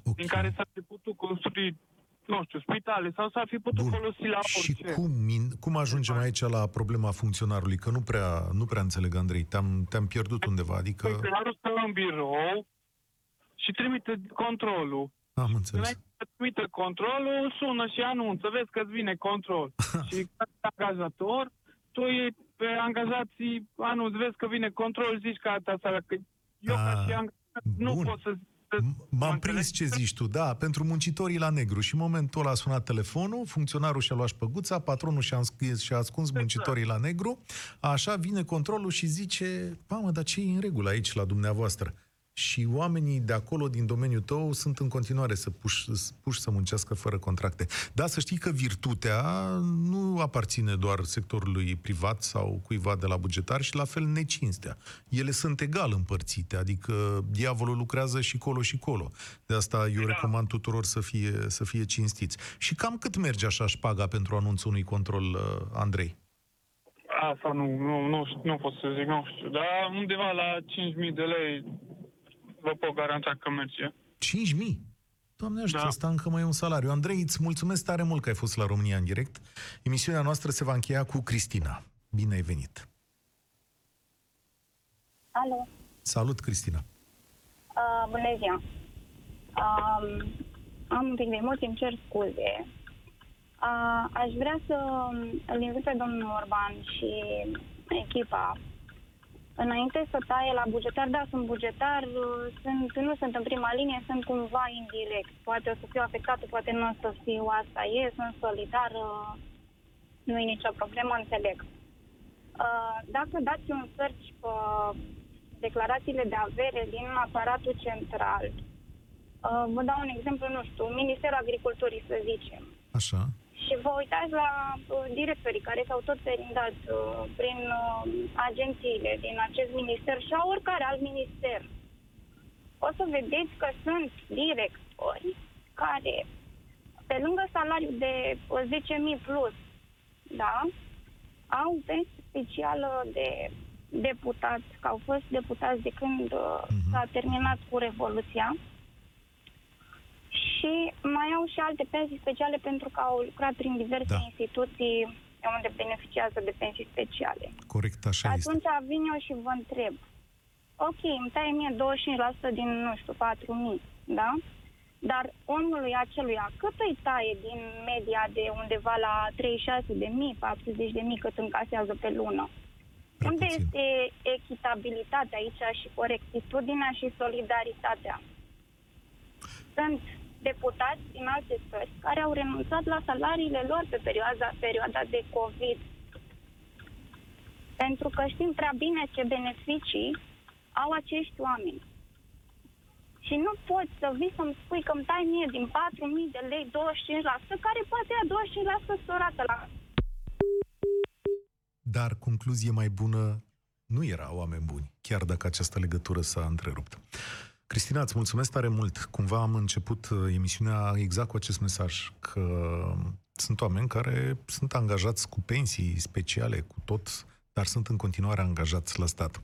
N: Okay. Din care s-ar fi putut construi, nu știu, spitale sau s-ar fi putut folosi la
A: Și
N: orice.
A: cum, min- cum ajungem aici la problema funcționarului? Că nu prea, nu prea înțeleg, Andrei. Te-am, te-am pierdut undeva. Adică...
N: Funcționarul stă în birou și trimite controlul.
A: Am înțeles.
N: Înainte să trimită controlul, sună și anunță, vezi că-ți vine control. [laughs] și ca angajator, tu e pe angajații anunți, vezi că vine control, zici că asta seara, că eu ca și angajat nu pot să
A: M-am prins ce zici tu, da, pentru muncitorii la negru. Și în momentul ăla a sunat telefonul, funcționarul și-a luat șpăguța, patronul și-a, înscris, și-a ascuns exact. muncitorii la negru, așa vine controlul și zice, mamă, dar ce e în regulă aici la dumneavoastră? Și oamenii de acolo, din domeniul tău, sunt în continuare să puși, puși să muncească fără contracte. Da, să știi că virtutea nu aparține doar sectorului privat sau cuiva de la bugetar și la fel necinstea. Ele sunt egal împărțite, adică diavolul lucrează și colo și colo. De asta eu da. recomand tuturor să fie, să fie cinstiți. Și cam cât merge așa șpaga pentru anunțul unui control, uh, Andrei?
N: Asta nu, nu, nu, nu pot să zic, nu știu, dar undeva la 5.000 de lei vă pot garanta că merge.
A: 5.000? Doamne ajută, da. asta încă mai e un salariu. Andrei, îți mulțumesc tare mult că ai fost la România în direct. Emisiunea noastră se va încheia cu Cristina. Bine ai venit!
O: Alo!
A: Salut, Cristina!
O: Uh, bună ziua! Uh, am un pic de emoții, îmi cer scuze. Uh, aș vrea să îl invit pe domnul Orban și echipa înainte să taie la bugetar, da, sunt bugetar, sunt, nu sunt în prima linie, sunt cumva indirect. Poate o să fiu afectată, poate nu o să fiu, asta e, sunt solidar, nu e nicio problemă, înțeleg. Uh, dacă dați un search pe declarațiile de avere din aparatul central, uh, vă dau un exemplu, nu știu, Ministerul Agriculturii, să zicem.
A: Așa
O: și vă uitați la uh, directorii care s-au tot perindat uh, prin uh, agențiile din acest minister și a oricare alt minister. O să vedeți că sunt directori care, pe lângă salariul de 10.000 plus, da, au pensie specială de deputați, că au fost deputați de când uh-huh. s-a terminat cu Revoluția, și mai au și alte pensii speciale pentru că au lucrat prin diverse da. instituții unde beneficiază de pensii speciale.
A: Corect, așa
O: Atunci este. Atunci vin eu și vă întreb. Ok, îmi taie mie 25% din, nu știu, 4.000, da? Dar omului aceluia cât îi taie din media de undeva la 36 de mii, 40 de mii cât încasează pe lună? Prea Unde puțin. este echitabilitatea aici și corectitudinea și solidaritatea? Sunt deputați din alte țări care au renunțat la salariile lor pe perioada, perioada de COVID. Pentru că știm prea bine ce beneficii au acești oameni. Și nu poți să vii să-mi spui că îmi tai mie din 4.000 de lei 25%, care poate ia 25% sorată la...
A: Dar concluzie mai bună nu era oameni buni, chiar dacă această legătură s-a întrerupt. Cristina, îți mulțumesc tare mult. Cumva am început uh, emisiunea exact cu acest mesaj, că sunt oameni care sunt angajați cu pensii speciale, cu tot, dar sunt în continuare angajați la stat.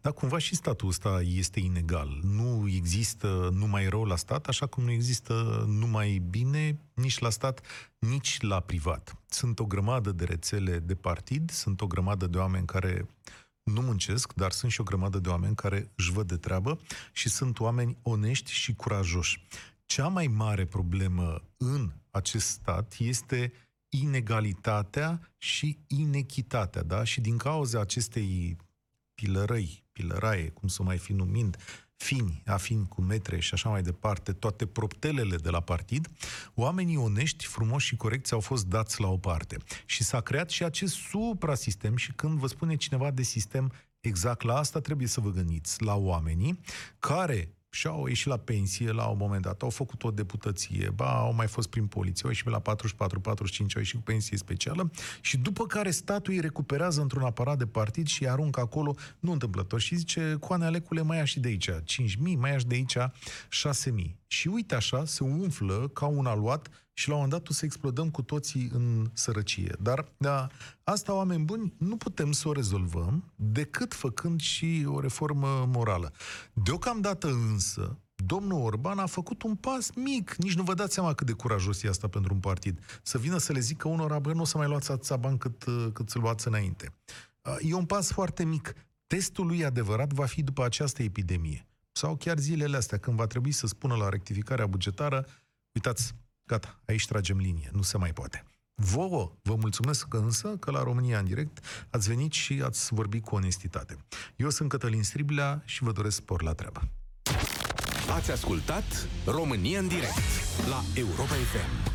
A: Dar cumva și statul ăsta este inegal. Nu există numai rău la stat, așa cum nu există numai bine nici la stat, nici la privat. Sunt o grămadă de rețele de partid, sunt o grămadă de oameni care nu muncesc, dar sunt și o grămadă de oameni care își văd de treabă și sunt oameni onești și curajoși. Cea mai mare problemă în acest stat este inegalitatea și inechitatea, da? Și din cauza acestei pilărăi, pilăraie, cum să mai fi numind, fini, afini cu metre și așa mai departe, toate proptelele de la partid, oamenii onești, frumoși și corecți au fost dați la o parte. Și s-a creat și acest suprasistem și când vă spune cineva de sistem, exact la asta trebuie să vă gândiți, la oamenii care și au ieșit la pensie la un moment dat, au făcut o deputăție, ba, au mai fost prin poliție, au ieșit la 44, 45, au ieșit cu pensie specială. Și după care statul îi recuperează într-un aparat de partid și îi aruncă acolo, nu întâmplător, și zice, Coane Alecule, mai ia și de aici 5.000, mai ia și de aici 6.000. Și uite așa, se umflă ca un aluat și la un moment dat o să explodăm cu toții în sărăcie. Dar da, asta, oameni buni, nu putem să o rezolvăm decât făcând și o reformă morală. Deocamdată însă, domnul Orban a făcut un pas mic. Nici nu vă dați seama cât de curajos e asta pentru un partid. Să vină să le zică unora, bă, nu o să mai luați atâția bani cât, cât să luați înainte. E un pas foarte mic. Testul lui adevărat va fi după această epidemie. Sau chiar zilele astea, când va trebui să spună la rectificarea bugetară, uitați, Gata, aici tragem linie, nu se mai poate. Vouă, vă mulțumesc însă că la România în direct ați venit și ați vorbit cu onestitate. Eu sunt Cătălin Striblea și vă doresc spor la treabă.
P: Ați ascultat România în direct la Europa FM.